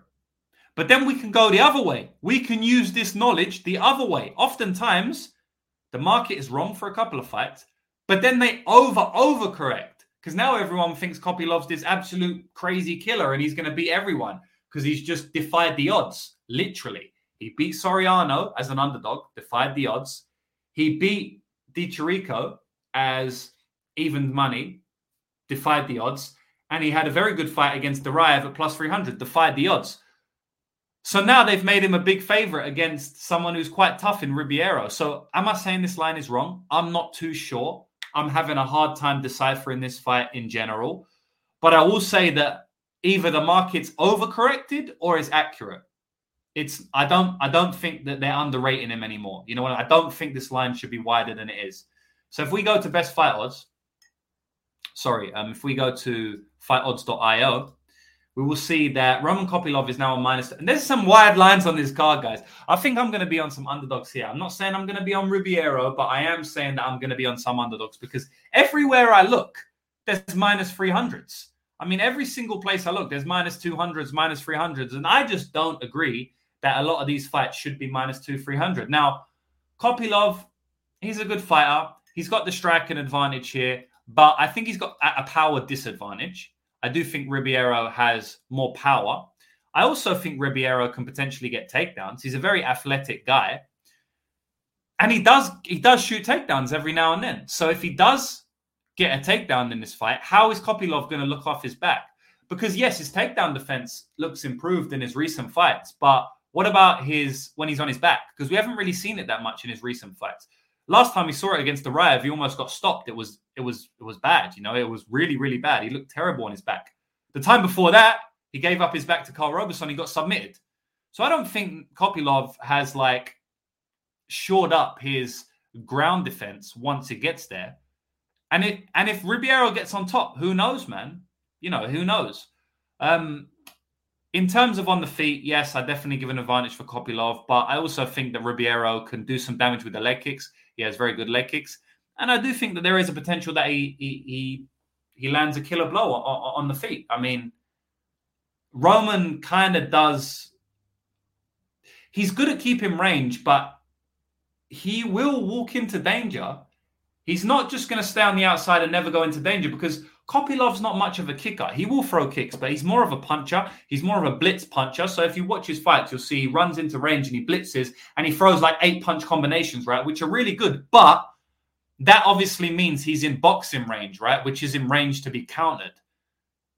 But then we can go the other way. We can use this knowledge the other way. Oftentimes, the market is wrong for a couple of fights, but then they over overcorrect because now everyone thinks Kopylov's this absolute crazy killer and he's going to beat everyone because he's just defied the odds. Literally, he beat Soriano as an underdog, defied the odds. He beat Di Chirico as even money, defied the odds. And he had a very good fight against Duraev at plus 300, defied the odds. So now they've made him a big favorite against someone who's quite tough in Ribeiro. So am I saying this line is wrong? I'm not too sure. I'm having a hard time deciphering this fight in general. But I will say that either the market's overcorrected or is accurate it's I don't I don't think that they're underrating him anymore. You know what? I don't think this line should be wider than it is. So if we go to best fight odds, sorry, um, if we go to fightodds.io, we will see that Roman Kopylov is now on minus. And there's some wide lines on this card, guys. I think I'm going to be on some underdogs here. I'm not saying I'm going to be on Ribeiro, but I am saying that I'm going to be on some underdogs because everywhere I look, there's minus 300s. I mean, every single place I look, there's minus 200s, minus 300s. And I just don't agree that a lot of these fights should be minus two, 300. Now, Kopylov, he's a good fighter. He's got the striking advantage here, but I think he's got a power disadvantage. I do think Ribeiro has more power. I also think Ribeiro can potentially get takedowns. He's a very athletic guy. And he does he does shoot takedowns every now and then. So if he does get a takedown in this fight, how is Kopylov going to look off his back? Because yes, his takedown defense looks improved in his recent fights, but what about his when he's on his back? Because we haven't really seen it that much in his recent fights. Last time we saw it against Duraev, he almost got stopped. It was it was it was bad. You know, it was really really bad. He looked terrible on his back. The time before that, He gave up his back to Carl Roberson. He got submitted. So I don't think Kopylov has like shored up his ground defense once it gets there. And it and if Ribeiro gets on top, who knows, man? You know, who knows? Um, in terms of on the feet, yes, I definitely give an advantage for Kopylov, but I also think that Ribeiro can do some damage with the leg kicks. He has very good leg kicks, and I do think that there is a potential that he he he, he lands a killer blow on, on the feet. I mean, Roman kind of does. He's good at keeping range, but he will walk into danger. He's not just going to stay on the outside and never go into danger because Kopylov's not much of a kicker. He will throw kicks, but he's more of a puncher. He's more of a blitz puncher. So if you watch his fights, you'll see he runs into range and he blitzes and he throws like eight punch combinations, right? Which are really good. But that obviously means he's in boxing range, right? Which is in range to be countered.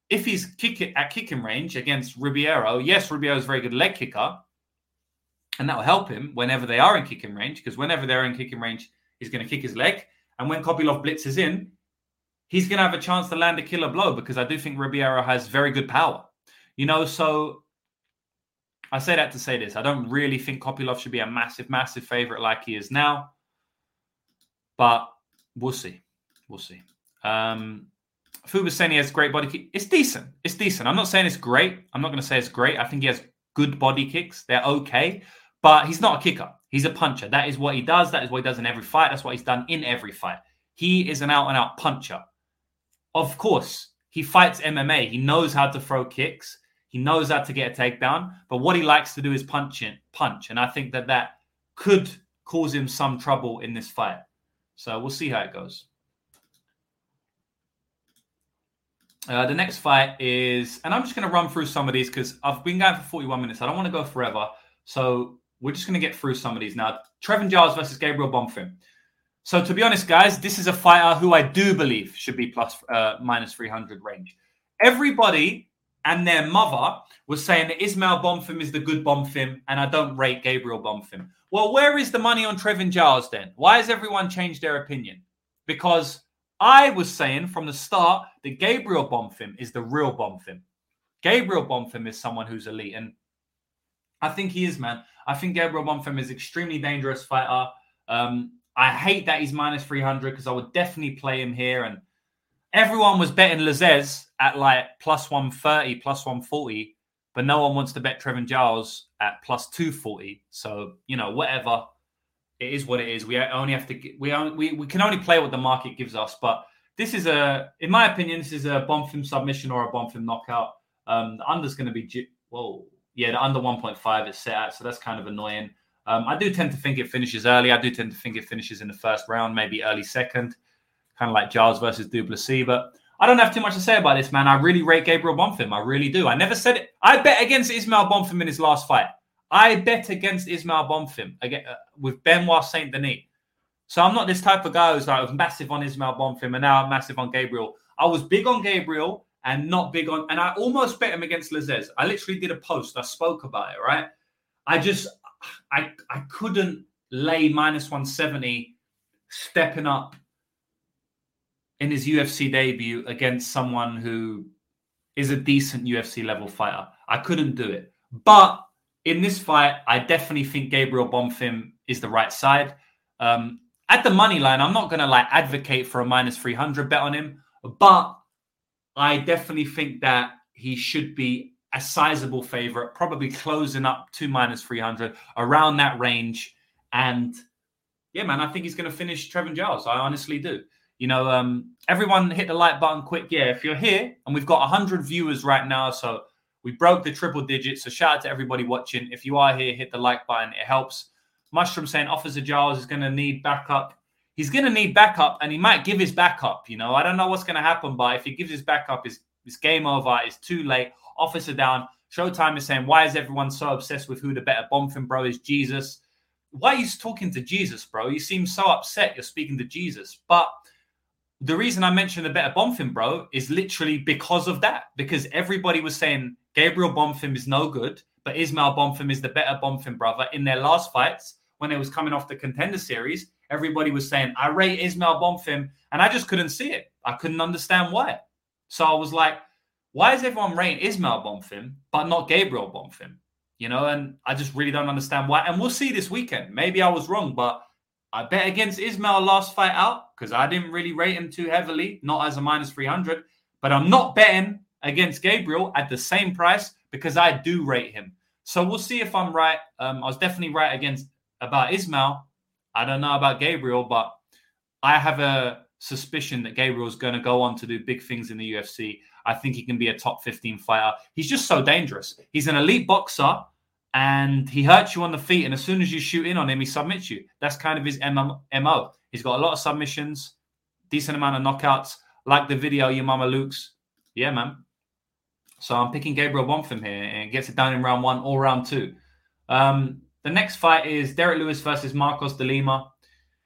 If he's kick at kicking range against Ribeiro, yes, Ribeiro is a very good leg kicker. And that will help him whenever they are in kicking range, because whenever they're in kicking range, he's going to kick his leg. And when Kopylov blitzes in, he's going to have a chance to land a killer blow because I do think Ribeiro has very good power. You know, so I say that to say this. I don't really think Kopylov should be a massive, massive favorite like he is now. But we'll see. We'll see. Um, Fuba saying he has great body kick. It's decent. It's decent. I'm not saying it's great. I'm not going to say it's great. I think he has good body kicks. They're okay. But he's not a kicker. He's a puncher. That is what he does. That is what he does in every fight. That's what he's done in every fight. He is an out and out puncher. Of course, he fights MMA. He knows how to throw kicks. He knows how to get a takedown. But what he likes to do is punch it, punch. And I think that that could cause him some trouble in this fight. So we'll see how it goes. Uh, the next fight is, and I'm just going to run through some of these because I've been going for 41 minutes. I don't want to go forever. So we're just going to get through some of these now. Trevin Giles versus Gabriel Bonfim. So to be honest, guys, this is a fighter who I do believe should be plus uh, minus 300 range. Everybody and their mother was saying that Ismael Bonfim is the good Bonfim, and I don't rate Gabriel Bonfim. Well, where is the money on Trevin Giles then? Why has everyone changed their opinion? Because I was saying from the start that Gabriel Bonfim is the real Bonfim. Gabriel Bonfim is someone who's elite, and I think he is, man. I think Gabriel Bonfim is extremely dangerous fighter. Um, I hate that he's minus 300 because I would definitely play him here. And everyone was betting Lazzez at like plus 130, plus 140, but no one wants to bet Trevin Giles at plus 240. So, you know, whatever. It is what it is. We only have to, we, only, we, we can only play what the market gives us. But this is a, in my opinion, this is a Bonfim submission or a Bonfim knockout. Um, the under's going to be, whoa, yeah, the under 1.5 is set out. So that's kind of annoying. Um, I do tend to think it finishes early. I do tend to think it finishes in the first round, maybe early second, kind of like Giles versus Du Plessis. But I don't have too much to say about this, man. I really rate Gabriel Bonfim. I really do. I never said it. I bet against Ismael Bonfim in his last fight. I bet against Ismael Bonfim again, uh, with Benoit Saint Denis. So I'm not this type of guy who's like massive on Ismael Bonfim and now I'm massive on Gabriel. I was big on Gabriel and not big on, and I almost bet him against Lazzez. I literally did a post. I spoke about it, right? I just, I I couldn't lay minus 170 stepping up in his UFC debut against someone who is a decent UFC level fighter. I couldn't do it. But in this fight, I definitely think Gabriel Bonfim is the right side. Um, at the money line, I'm not going to like advocate for a minus 300 bet on him, but I definitely think that he should be a sizable favorite, probably closing up to minus 300 around that range. And yeah, man, I think he's going to finish Trevin Giles. I honestly do. You know, um, everyone hit the like button quick. Yeah, if you're here and we've got 100 viewers right now, so we broke the triple digits. So shout out to everybody watching. If you are here, hit the like button. It helps. Mushroom saying Officer Giles is going to need backup. He's going to need backup and he might give his backup. You know, I don't know what's going to happen, but if he gives his backup, it's, it's game over. It's too late. Officer down. Showtime is saying, why is everyone so obsessed with who the better Bonfim bro is? Jesus. Why are you talking to Jesus, bro? You seem so upset you're speaking to Jesus. But the reason I mentioned the better Bonfim, bro, is literally because of that. Because everybody was saying Gabriel Bonfim is no good, but Ismael Bonfim is the better Bonfim brother. In their last fights, when it was coming off the contender series, everybody was saying, I rate Ismael Bonfim, and I just couldn't see it. I couldn't understand why. So I was like, why is everyone rating Ismael Bonfim but not Gabriel Bonfim? You know, and I just really don't understand why. And we'll see this weekend. Maybe I was wrong, but I bet against Ismael last fight out because I didn't really rate him too heavily, not as a minus 300. But I'm not betting against Gabriel at the same price because I do rate him. So we'll see if I'm right. Um, I was definitely right against about Ismael. I don't know about Gabriel, but I have a suspicion that Gabriel's going to go on to do big things in the UFC. I think he can be a top 15 fighter. He's just so dangerous. He's an elite boxer and he hurts you on the feet. And as soon as you shoot in on him, he submits you. That's kind of his MO. He's got a lot of submissions, decent amount of knockouts. Like the video, your mama Luke's. Yeah, man. So I'm picking Gabriel Bonfim here and gets it done in round one or round two. Um, the next fight is Derrick Lewis versus Marcos de Lima.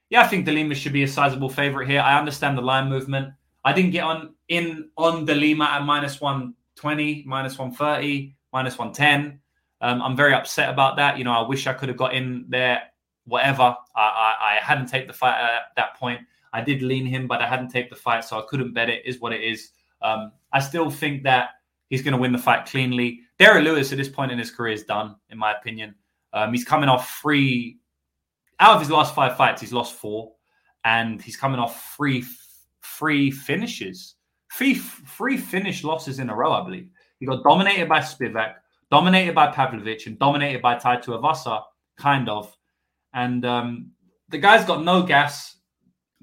Yeah, I think de Lima should be a sizable favorite here. I understand the line movement. I didn't get on in on de Lima at minus 120, minus 130, minus 110. Um, I'm very upset about that. You know, I wish I could have got in there, whatever. I, I, I hadn't taped the fight at that point. I did lean him, but I hadn't taped the fight, so I couldn't bet it. Is what it is. Um, I still think that he's going to win the fight cleanly. Derrick Lewis at this point in his career is done, in my opinion. Um, he's coming off three out of his last five fights. He's lost four, and he's coming off three three finishes, three three finish losses in a row. I believe he got dominated by Spivak, dominated by Pavlovich, and dominated by Tai Tuivasa, kind of. And um, the guy's got no gas.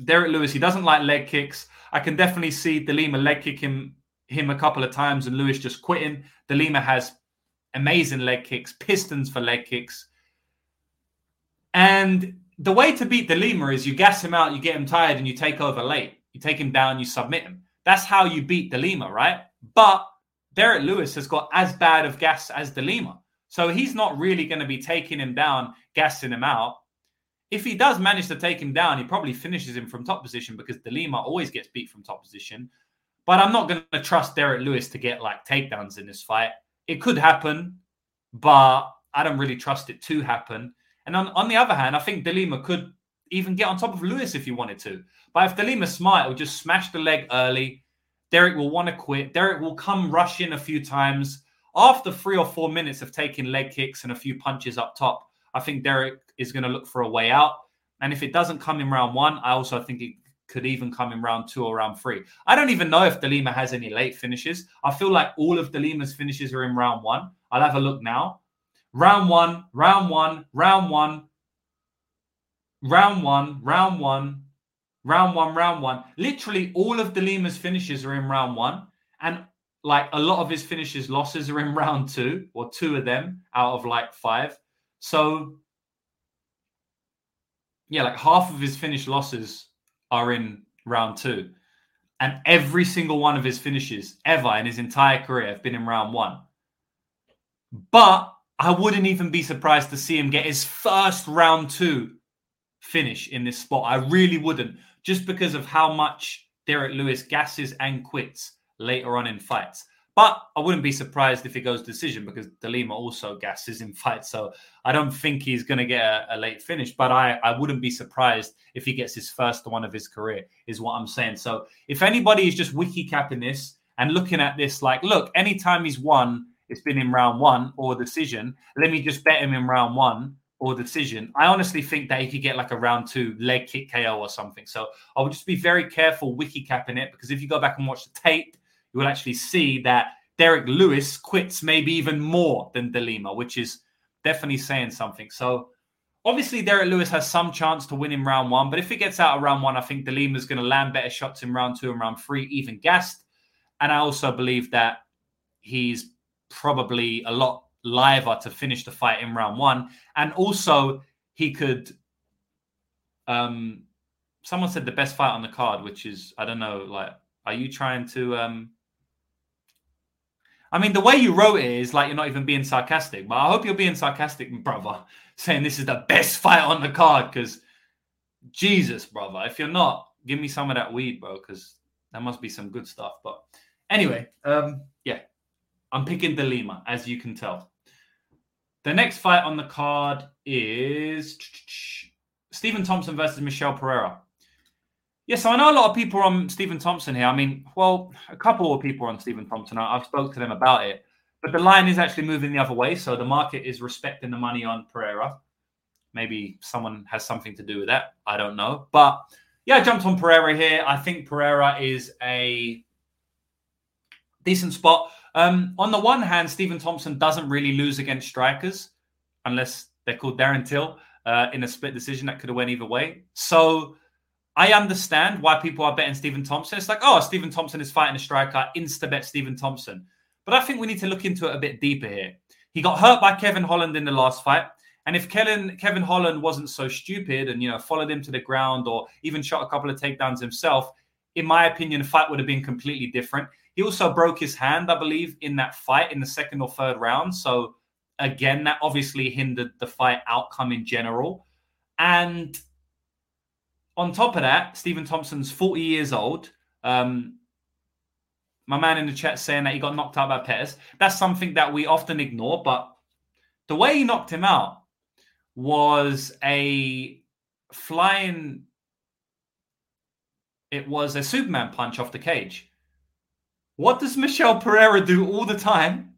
Derrick Lewis, he doesn't like leg kicks. I can definitely see de Lima leg kick him him a couple of times and Lewis just quitting. de Lima has amazing leg kicks, pistons for leg kicks. And the way to beat de Lima is you gas him out, you get him tired, and you take over late. You take him down, you submit him. That's how you beat de Lima, right? But Derrick Lewis has got as bad of gas as de Lima. So he's not really going to be taking him down, gassing him out. If he does manage to take him down, he probably finishes him from top position because de Lima always gets beat from top position. But I'm not going to trust Derrick Lewis to get like takedowns in this fight. It could happen, but I don't really trust it to happen. And on, on the other hand, I think de Lima could even get on top of Lewis if he wanted to. But if de Lima's smart, he'll just smash the leg early. Derrick will want to quit. Derrick will come rush in a few times. After three or four minutes of taking leg kicks and a few punches up top, I think Derrick is going to look for a way out. And if it doesn't come in round one, I also think it could even come in round two or round three. I don't even know if de Lima has any late finishes. I feel like all of de Lima's finishes are in round one. I'll have a look now. Round one, round one, round one, round one, round one, round one, round one. Literally all of de Lima's finishes are in round one. And like a lot of his finishes losses are in *laughs* round two, or two of them out of like five. So yeah, like half of his finished losses are in round two. And every single one of his finishes ever in his entire career have been in round one. But I wouldn't even be surprised to see him get his first round two finish in this spot. I really wouldn't, just because of how much Derrick Lewis gasses and quits later on in fights. But I wouldn't be surprised if it goes decision because De Delima also gasses in *laughs* fights. So I don't think he's going to get a, a, late finish. But I, I wouldn't be surprised if he gets his first one of his career, is what I'm saying. So if anybody is just wiki capping this and looking at this like, look, anytime he's won, it's been in round one or decision. Let me just bet him in round one or decision. I honestly think that he could get like a round two leg kick KO or something. So I would just be very careful wiki capping it because if you go back and watch the tape, you will actually see that Derrick Lewis quits maybe even more than de Lima, which is definitely saying something. So obviously Derrick Lewis has some chance to win in round one, but if he gets out of round one, I think de Lima is going to land better shots in round two and round three, even gassed. And I also believe that he's probably a lot liver to finish the fight in round one. And also he could um someone said the best fight on the card, which is I don't know, like are you trying to um I mean, the way you wrote it is like you're not even being sarcastic, but I hope you're being sarcastic, *laughs* brother, saying this is the best fight on the card because Jesus, brother, if you're not, give me some of that weed, bro, because that must be some good stuff. But anyway, um, I'm picking de Lima, as you can tell. The next fight on the card is Stephen Thompson versus Michel Pereira. Yeah, so I know a lot of people on Stephen Thompson here. I mean, well, a couple of people on Stephen Thompson. I, have spoke to them about it, but the line is actually moving the other way. So the market is respecting the money on Pereira. Maybe someone has something to do with that. I don't know, but yeah, I jumped on Pereira here. I think Pereira is a decent spot. Um, on the one hand, Stephen Thompson doesn't really lose against strikers unless they're called Darren Till uh, in a split decision that could have went either way. So I understand why people are betting Stephen Thompson. It's like, oh, Stephen Thompson is fighting a striker, insta bet Stephen Thompson. But I think we need to look into it a bit deeper here. He got hurt by Kevin Holland in the last fight. And if Kevin, Kevin Holland wasn't so stupid and, you know, followed him to the ground or even shot a couple of takedowns himself, in my opinion, the fight would have been completely different. He also broke his hand, I believe, in that fight in the second or third round. So, again, that obviously hindered the fight outcome in general. And on top of that, Stephen Thompson's 40 years old. Um, my man in the chat saying that he got knocked out by Pettis. That's something that we often ignore, but the way he knocked him out was a flying. It was a Superman punch off the cage. What does Michel Pereira do all the time?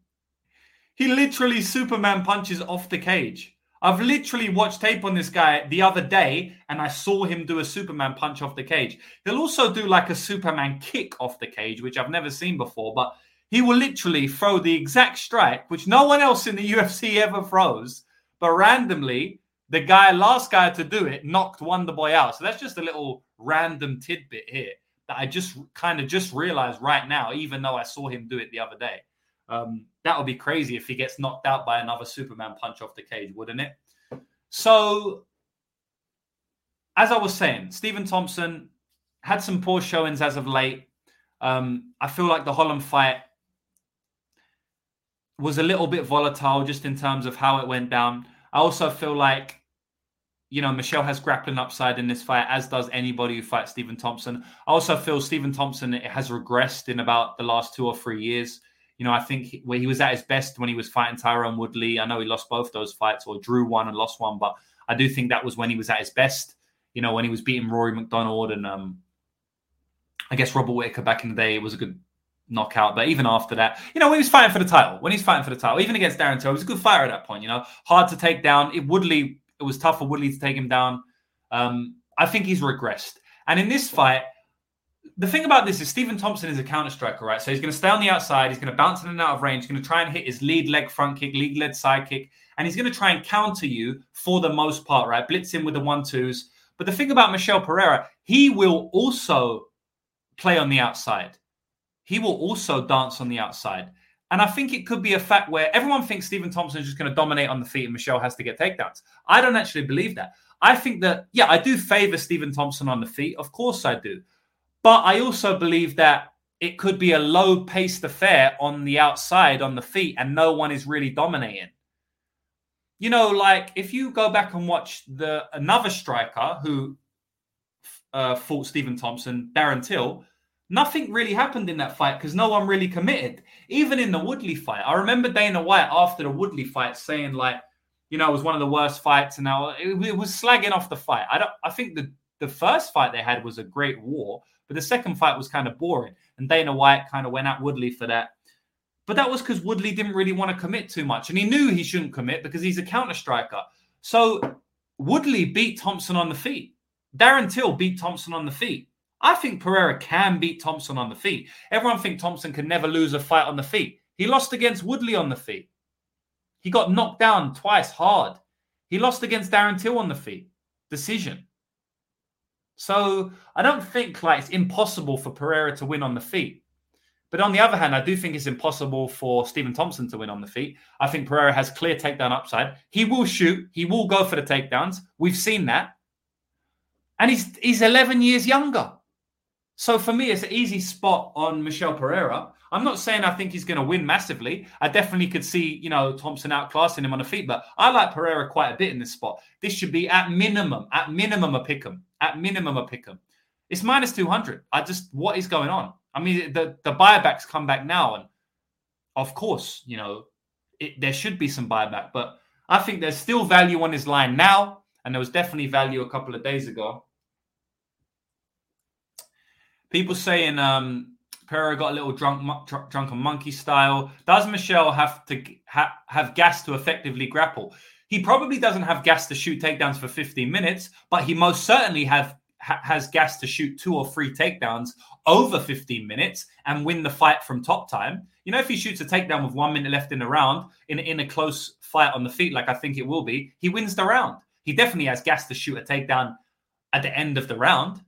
He literally Superman punches off the cage. I've literally watched tape on this guy the other day and I saw him do a Superman punch off the cage. He'll also do like a Superman kick off the cage, which I've never seen before, but he will literally throw the exact strike, which no one else in the *laughs* UFC ever throws. But randomly, the guy, last guy to do it, knocked Wonder Boy out. So that's just a little random tidbit here that I just kind of just realized right now, even though I saw him do it the other day. Um, that would be crazy if he gets knocked out by another Superman punch off the cage, wouldn't it? So, as I was saying, Stephen Thompson had some poor showings as of late. Um, I feel like the Holland fight was a little bit volatile just in terms of how it went down. I also feel like, you know, Michel has grappling upside in this fight, as does anybody who fights Stephen Thompson. I also feel Stephen Thompson has regressed in about the last two or three years. You know, I think where he was at his best when he was fighting Tyron Woodley. I know he lost both those fights or drew one and lost one, but I do think that was when he was at his best. You know, when he was beating Rory MacDonald and um, I guess Robert Whittaker back in the day, it was a good knockout. But even after that, you know, when he was fighting for the title, when he's fighting for the title, even against Darren Till, he was a good fighter at that point. You know, hard to take down. It Woodley, it was tough for Woodley to take him down. Um, I think he's regressed. And in this fight, the thing about this is Stephen Thompson is a counter striker, right? So he's going to stay on the outside. He's going to bounce in and out of range. He's going to try and hit his lead leg front kick, lead leg side kick, and he's going to try and counter you for the most part, right? Blitz in with the one twos. But the thing about Michel Pereira, he will also play on the outside. He will also dance on the outside. And I think it could be a fact where everyone thinks Stephen Thompson is just going to dominate on the feet and Michel has to get takedowns. I don't actually believe that. I think that, yeah, I do favor Stephen Thompson on the feet. Of course I do. But I also believe that it could be a low paced affair on the outside, on the feet, and no one is really dominating. You know, like if you go back and watch the another striker who uh, fought Stephen Thompson, Darren Till, nothing really happened in that fight because no one really committed. Even in the Woodley fight, I remember Dana White after the Woodley fight saying like, you know, it was one of the worst fights, and now it, it was slagging off the fight. I don't. I think the the first fight they had was a great war, but the second fight was kind of boring. And Dana White kind of went at Woodley for that. But that was because Woodley didn't really want to commit too much. And he knew he shouldn't commit because he's a counter striker. So Woodley beat Thompson on the feet. Darren Till beat Thompson on the feet. I think Pereira can beat Thompson on the feet. Everyone thinks Thompson can never lose a fight on the feet. He lost against Woodley on the feet. He got knocked down twice hard. He lost against Darren Till on the feet. Decision. So I don't think like it's impossible for Pereira to win on the feet. But on the other hand, I do think it's impossible for Stephen Thompson to win on the feet. I think Pereira has clear takedown upside. He will shoot. He will go for the takedowns. We've seen that. And he's he's 11 years younger. So for me, it's an easy spot on Michel Pereira. I'm not saying I think he's going to win massively. I definitely could see, you know, Thompson outclassing him on the feet, but I like Pereira quite a bit in this spot. This should be at minimum, at minimum a pick 'em, at minimum a pick 'em. It's minus 200. I just, what is going on? I mean, the, the buybacks come back now. And of course, you know, it, there should be some buyback, but I think there's still value on his line now. And there was definitely value a couple of days ago. People saying um, Pereira got a little drunk, dr- drunken monkey style. Does Michel have to ha- have gas to effectively grapple? He probably doesn't have gas to shoot takedowns for 15 minutes, but he most certainly have ha- has gas to shoot two or three takedowns over 15 minutes and win the fight from top time. You know, if he shoots a takedown with one minute left in the round in, in a close fight on the feet, like I think it will be, he wins the round. He definitely has gas to shoot a takedown at the end of the round.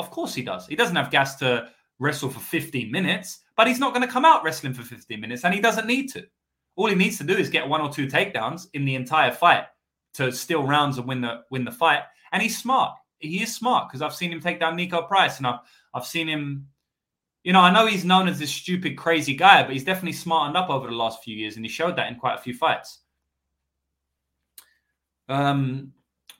Of course he does. He doesn't have gas to wrestle for 15 minutes, but he's not going to come out wrestling for 15 minutes and he doesn't need to. All he needs to do is get one or two takedowns in the entire fight to steal rounds and win the win the fight. And he's smart. He is smart because I've seen him take down Niko Price and I've I've seen him you know, I know he's known as this stupid, crazy guy, but he's definitely smartened up over the last few years, and he showed that in quite a few fights. Um,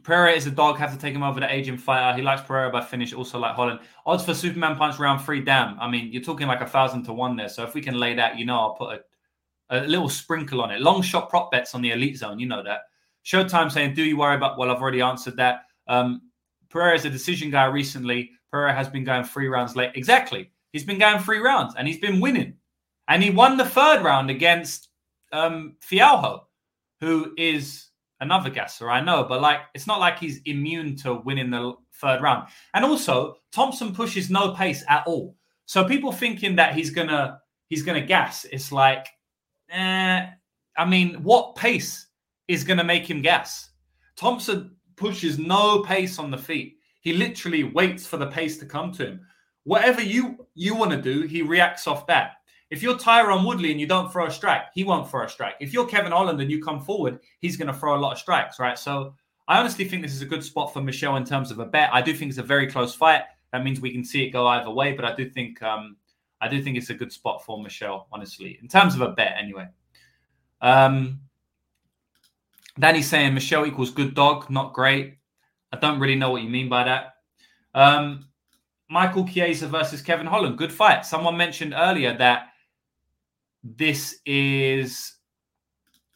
Pereira is a dog. Have to take him over the aging fighter. He likes Pereira by finish, also like Holland. Odds for Superman punch round three. Damn, I mean, you're talking like a thousand to one there. So if we can lay that, you know, I'll put a, a little sprinkle on it. Long shot prop bets on the elite zone. You know that. Showtime saying, "Do you worry about?" Well, I've already answered that. Um, Pereira is a decision guy recently. Pereira has been going three rounds late. Exactly. He's been going three rounds and he's been winning. And he won the third round against um, Fialho, who is another gasser, I know, but like it's not like he's immune to winning the third round. And also, Thompson pushes no pace at all. So people thinking that he's gonna he's gonna gas, it's like, eh, I mean, what pace is gonna make him gas? Thompson pushes no pace on the feet. He literally waits for the pace to come to him. Whatever you you want to do, he reacts off that. If you're Tyron Woodley and you don't throw a strike, he won't throw a strike. If you're Kevin Holland and you come forward, he's going to throw a lot of strikes, right? So I honestly think this is a good spot for Michel in terms of a bet. I do think it's a very close fight. That means we can see it go either way, but I do think um, I do think it's a good spot for Michel, honestly, in terms of a bet, anyway. Um, Danny's saying Michel equals good dog, not great. I don't really know what you mean by that. Um, Michael Chiesa versus Kevin Holland, good fight. Someone mentioned earlier that this is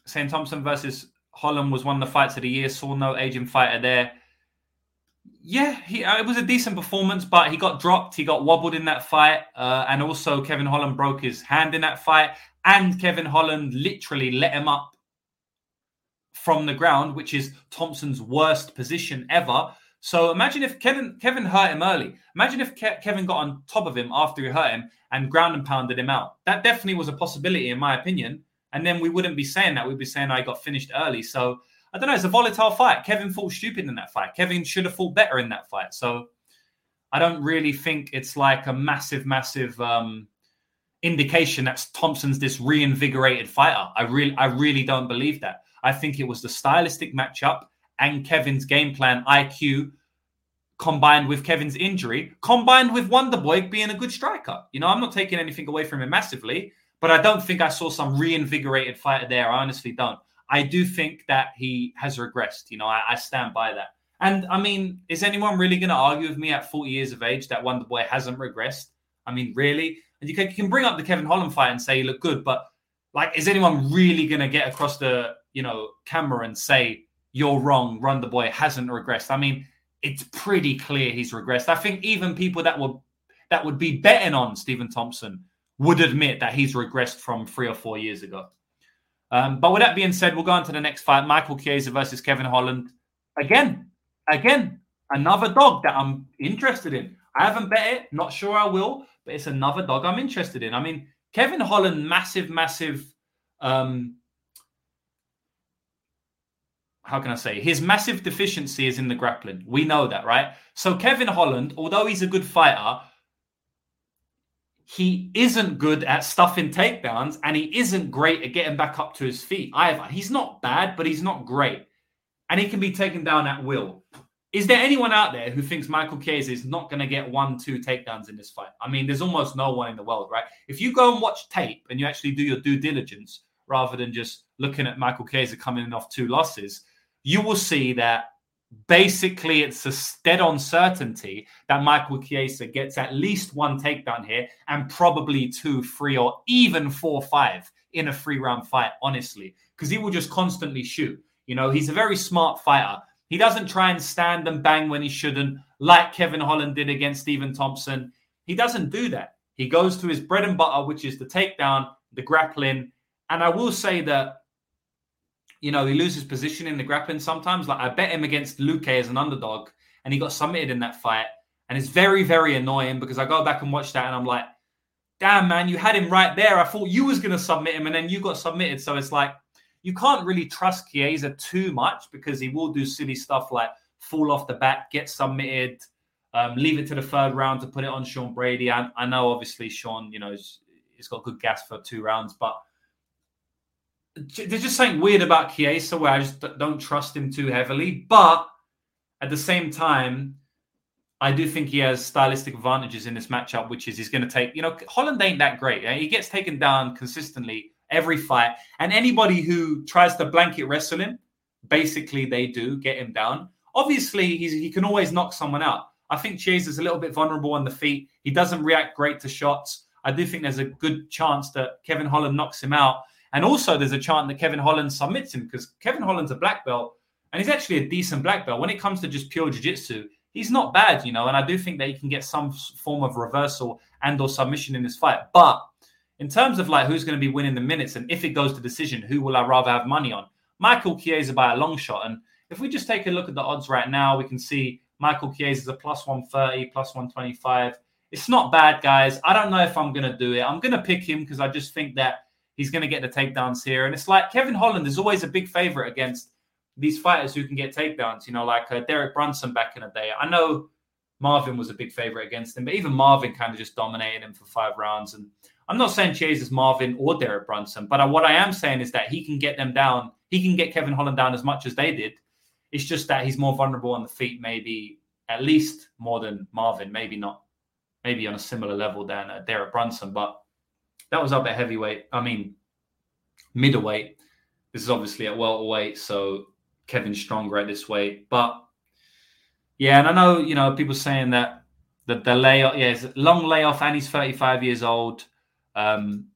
St. Thompson versus Holland was one of the fights of the year. Saw no Asian fighter there. Yeah, he, uh, it was a decent performance, but he got dropped. He got wobbled in that fight. Uh, and also, Kevin Holland broke his hand in that fight. And Kevin Holland literally let him up from the ground, which is Thompson's worst position ever. So imagine if Kevin Kevin hurt him early. Imagine if Ke- Kevin got on top of him after he hurt him and ground and pounded him out. That definitely was a possibility, in my opinion. And then we wouldn't be saying that. We'd be saying I got finished early. So I don't know. It's a volatile fight. Kevin fought stupid in that fight. Kevin should have fought better in that fight. So I don't really think it's like a massive, massive um, indication that Thompson's this reinvigorated fighter. I really, I really don't believe that. I think it was the stylistic matchup and Kevin's game plan IQ combined with Kevin's injury, combined with Wonderboy being a good striker. You know, I'm not taking anything away from him massively, but I don't think I saw some reinvigorated fighter there. I honestly don't. I do think that he has regressed. You know, I, I stand by that. And I mean, is anyone really going to argue with me at 40 years of age that Wonderboy hasn't regressed? I mean, really? And you can, you can bring up the Kevin Holland fight and say he looked good, but like, is anyone really going to get across the you know camera and say you're wrong. Wonderboy hasn't regressed. I mean, it's pretty clear he's regressed. I think even people that would that would be betting on Stephen Thompson would admit that he's regressed from three or four years ago. Um, but with that being said, we'll go on to the next fight: Michael Chiesa versus Kevin Holland. Again, again, another dog that I'm interested in. I haven't bet it, not sure I will, but it's another dog I'm interested in. I mean, Kevin Holland, massive, massive um, how can I say his massive deficiency is in the grappling. We know that, right? So Kevin Holland, although he's a good fighter, he isn't good at stuffing takedowns and he isn't great at getting back up to his feet either. He's not bad, but he's not great. And he can be taken down at will. Is there anyone out there who thinks Michael Chiesa is not going to get one, two takedowns in this fight? I mean, there's almost no one in the world, right? If you go and watch tape and you actually do your due diligence rather than just looking at Michael Chiesa coming in off two losses, you will see that basically it's a dead on certainty that Michael Chiesa gets at least one takedown here and probably two, three, or even four, five in a three round fight, honestly, because he will just constantly shoot. You know, he's a very smart fighter. He doesn't try and stand and bang when he shouldn't, like Kevin Holland did against Stephen Thompson. He doesn't do that. He goes to his bread and butter, which is the takedown, the grappling. And I will say that, you know, he loses position in the grappling sometimes. Like I bet him against Luque as an underdog, and he got submitted in that fight. And it's very, very annoying because I go back and watch that and I'm like, damn, man, you had him right there. I thought you was to submit him and then you got submitted. So it's like, you can't really trust Chiesa too much because he will do silly stuff like fall off the bat, get submitted, um, leave it to the third round to put it on Sean Brady. I, I know, obviously, Sean, you know, he's got good gas for two rounds, but there's just something weird about Chiesa where I just don't trust him too heavily. But at the same time, I do think he has stylistic advantages in this matchup, which is he's going to take, you know, Holland ain't that great. Eh? He gets taken down consistently every fight. And anybody who tries to blanket wrestle him, basically they do get him down. Obviously, he can always knock someone out. I think is a little bit vulnerable on the feet. He doesn't react great to shots. I do think there's a good chance that Kevin Holland knocks him out. And also, there's a chance that Kevin Holland submits him because Kevin Holland's a black belt and he's actually a decent black belt. When it comes to just pure jiu jitsu, he's not bad, you know. And I do think that he can get some form of reversal and or submission in this fight. But in terms of like who's going to be winning the minutes and if it goes to decision, who will I rather have money on? Michael Chiesa by a long shot. And if we just take a look at the odds right now, we can see Michael Chiesa is a plus 130, plus 125. It's not bad, guys. I don't know if I'm going to do it. I'm going to pick him because I just think that he's going to get the takedowns here. And it's like Kevin Holland is always a big favorite against these fighters who can get takedowns, you know, like uh, Derek Brunson back in the day. I know Marvin was a big favorite against him, but even Marvin kind of just dominated him for five rounds. And I'm not saying Chiesa is Marvin or Derek Brunson, but what I am saying is that he can get them down. He can get Kevin Holland down as much as they did. It's just that he's more vulnerable on the feet, maybe at least more than Marvin, maybe not, maybe on a similar level than uh, Derek Brunson. But that was up at heavyweight. I mean, middleweight. This is obviously at welterweight, so Kevin's stronger at this weight. But yeah, and I know you know people saying that the the layoff, yeah, it's long layoff, and he's 35 years old. Um,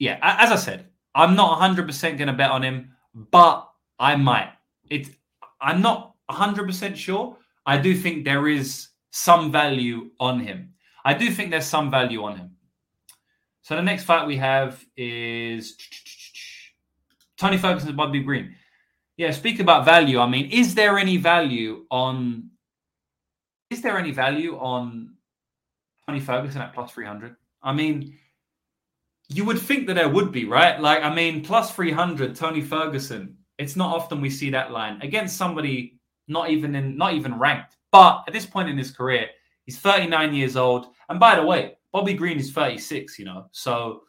yeah, as I said, I'm not 100% going to bet on him, but I might. It. I'm not 100% sure. I do think there is some value on him. I do think there's some value on him. So the next fight we have is Tony Ferguson and Bobby Green. Yeah, speak about value. I mean, is there any value on is there any value on Tony Ferguson at plus 300? I mean, you would think that there would be, right? Like, I mean, plus 300, Tony Ferguson. It's not often we see that line against somebody not even in, not even ranked. But at this point in his career, he's 39 years old. And by the way, Bobby Green is 36, you know. So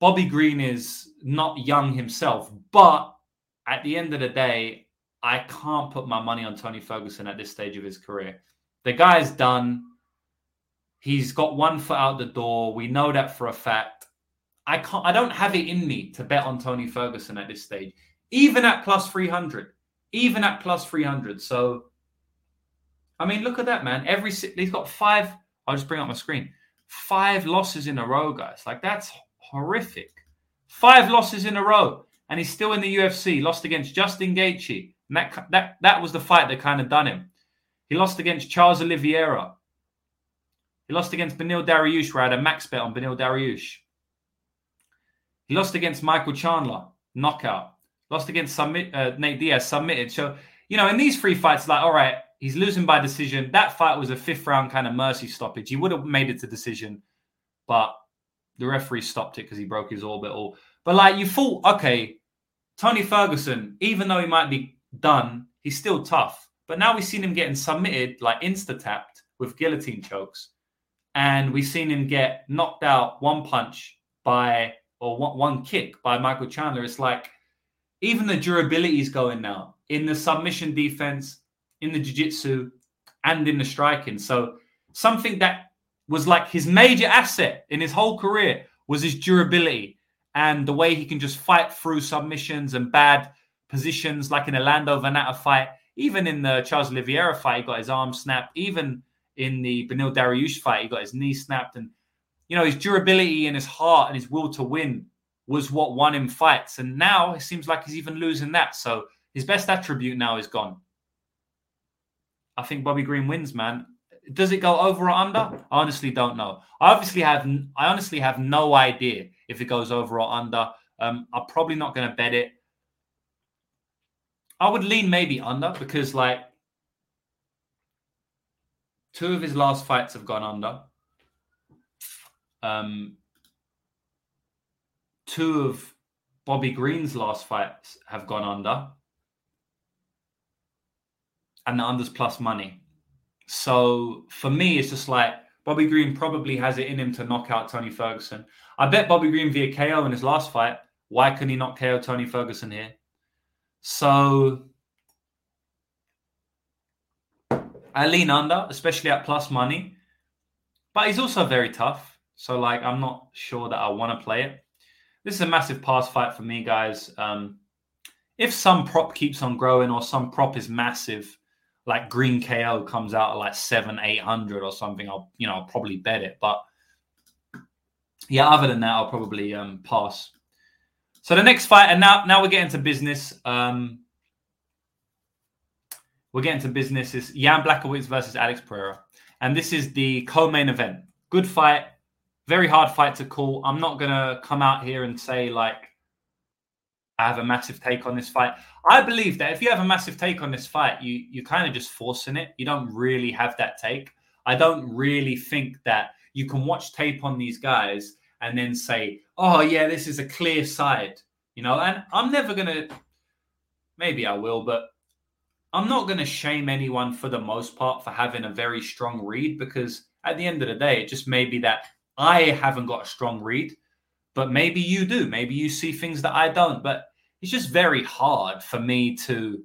Bobby Green is not young himself. But at the end of the day, I can't put my money on Tony Ferguson at this stage of his career. The guy's done. He's got one foot out the door. We know that for a fact. I can't I don't have it in me to bet on Tony Ferguson at this stage. Even at plus 300. Even at plus 300. So I mean, look at that, man. Every he's got five. I'll just bring up my screen. Five losses in a row, guys. Like that's horrific. Five losses in a row, and he's still in the UFC. Lost against Justin Gaethje. And that that that was the fight that kind of done him. He lost against Charles Oliveira. He lost against Beneil Dariush, where I had a max bet on Beneil Dariush. He lost against Michael Chandler, knockout. Lost against submit, uh, Nate Diaz, submitted. So, you know, in these three fights, like, all right, he's losing by decision. That fight was a fifth round kind of mercy stoppage. He would have made it to decision, but the referee stopped it because he broke his orbital. But like, you thought, okay, Tony Ferguson, even though he might be done, he's still tough. But now we've seen him getting submitted, like insta tapped with guillotine chokes. And we've seen him get knocked out one punch by, or one, one kick by Michael Chandler. It's like, even the durability is going now in the submission defense, in the jiu-jitsu, and in the striking. So something that was like his major asset in his whole career was his durability and the way he can just fight through submissions and bad positions, like in a Lando Vannata fight. Even in the Charles Oliveira fight, he got his arm snapped. Even in the Beneil Dariush fight, he got his knee snapped. And, you know, his durability and his heart and his will to win was what won him fights. And now it seems like he's even losing that. So his best attribute now is gone. I think Bobby Green wins, man. Does it go over or under? I honestly don't know. I obviously have I honestly have no idea if it goes over or under. Um, I'm probably not going to bet it. I would lean maybe under because like two of his last fights have gone under. Um, two of Bobby Green's last fights have gone under, and the unders plus money. So for me, it's just like Bobby Green probably has it in him to knock out Tony Ferguson. I bet Bobby Green via KO in his last fight. Why couldn't he not KO Tony Ferguson here? So I lean under, especially at plus money. But he's also very tough. So like I'm not sure that I want to play it. This is a massive pass fight for me, guys. Um, if some prop keeps on growing or some prop is massive, like Green KO comes out at like seven, eight hundred or something, I'll you know I'll probably bet it. But yeah, other than that, I'll probably um, pass. So the next fight, and now now we're getting to business. Um, we're getting to business. Is Jan Blachowicz versus Alex Pereira, and this is the co-main event. Good fight, very hard fight to call. I'm not gonna come out here and say like I have a massive take on this fight. I believe that if you have a massive take on this fight, you you kind of just forcing it. You don't really have that take. I don't really think that you can watch tape on these guys and then say, "Oh yeah, this is a clear side," you know. And I'm never gonna. Maybe I will, but I'm not gonna shame anyone for the most part for having a very strong read because at the end of the day, it just may be that I haven't got a strong read, but maybe you do. Maybe you see things that I don't. But it's just very hard for me to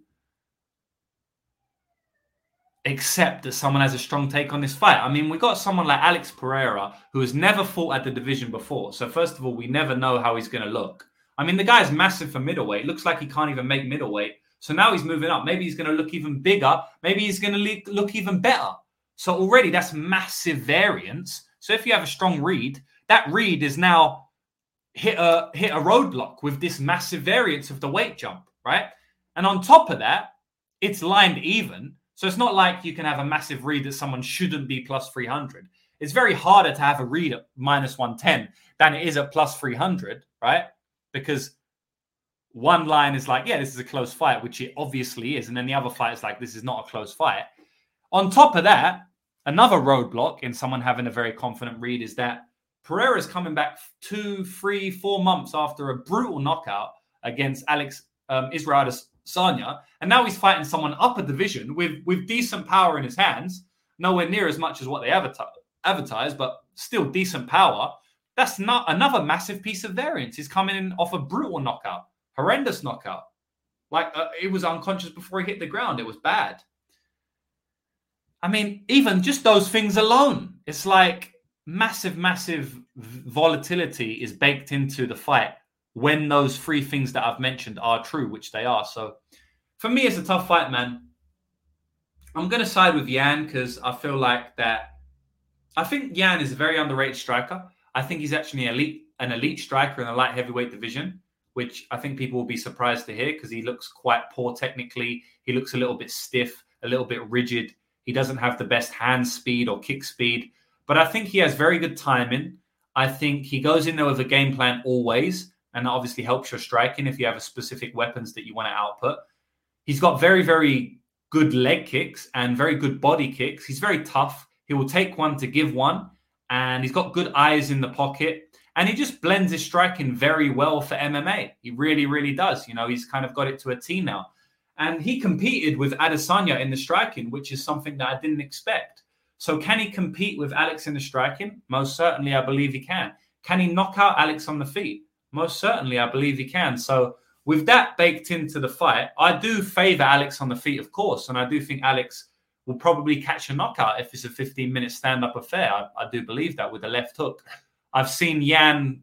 accept that someone has a strong take on this fight. I mean, we got someone like Alex Pereira who has never fought at the division before. So first of all, we never know how he's going to look. I mean, the guy's massive for middleweight. Looks like he can't even make middleweight. So now he's moving up. Maybe he's going to look even bigger. Maybe he's going to look even better. So already that's massive variance. So if you have a strong read, that read is now hit a hit a roadblock with this massive variance of the weight jump, right? And on top of that, it's lined even. So it's not like you can have a massive read that someone shouldn't be plus 300. It's very harder to have a read at minus 110 than it is at plus 300, right? Because one line is like, yeah, this is a close fight, which it obviously is. And then the other fight is like, this is not a close fight. On top of that, Another roadblock in someone having a very confident read is that Pereira's coming back two, three, four months after a brutal knockout against Alex um, Israel Adesanya, and now he's fighting someone up a division with with decent power in his hands, nowhere near as much as what they advertise, advertise but still decent power. That's not another massive piece of variance. He's coming in off a brutal knockout, horrendous knockout. Like uh, he was unconscious before he hit the ground. It was bad. I mean, even just those things alone, it's like massive, massive volatility is baked into the fight when those three things that I've mentioned are true, which they are. So for me, it's a tough fight, man. I'm going to side with Yan because I feel like that. I think Yan is a very underrated striker. I think he's actually elite, an elite striker in the light heavyweight division, which I think people will be surprised to hear because he looks quite poor technically. He looks a little bit stiff, a little bit rigid. He doesn't have the best hand speed or kick speed, but I think he has very good timing. I think he goes in there with a game plan always, and that obviously helps your striking if you have a specific weapons that you want to output. He's got very, very good leg kicks and very good body kicks. He's very tough. He will take one to give one, and he's got good eyes in the pocket. And he just blends his striking very well for MMA. He really, really does. You know, he's kind of got it to a T now. And he competed with Adesanya in the striking, which is something that I didn't expect. So, can he compete with Alex in the striking? Most certainly, I believe he can. Can he knock out Alex on the feet? Most certainly, I believe he can. So, with that baked into the fight, I do favor Alex on the feet, of course. And I do think Alex will probably catch a knockout if it's a 15 minute stand up affair. I, I do believe that with a left hook. I've seen Yan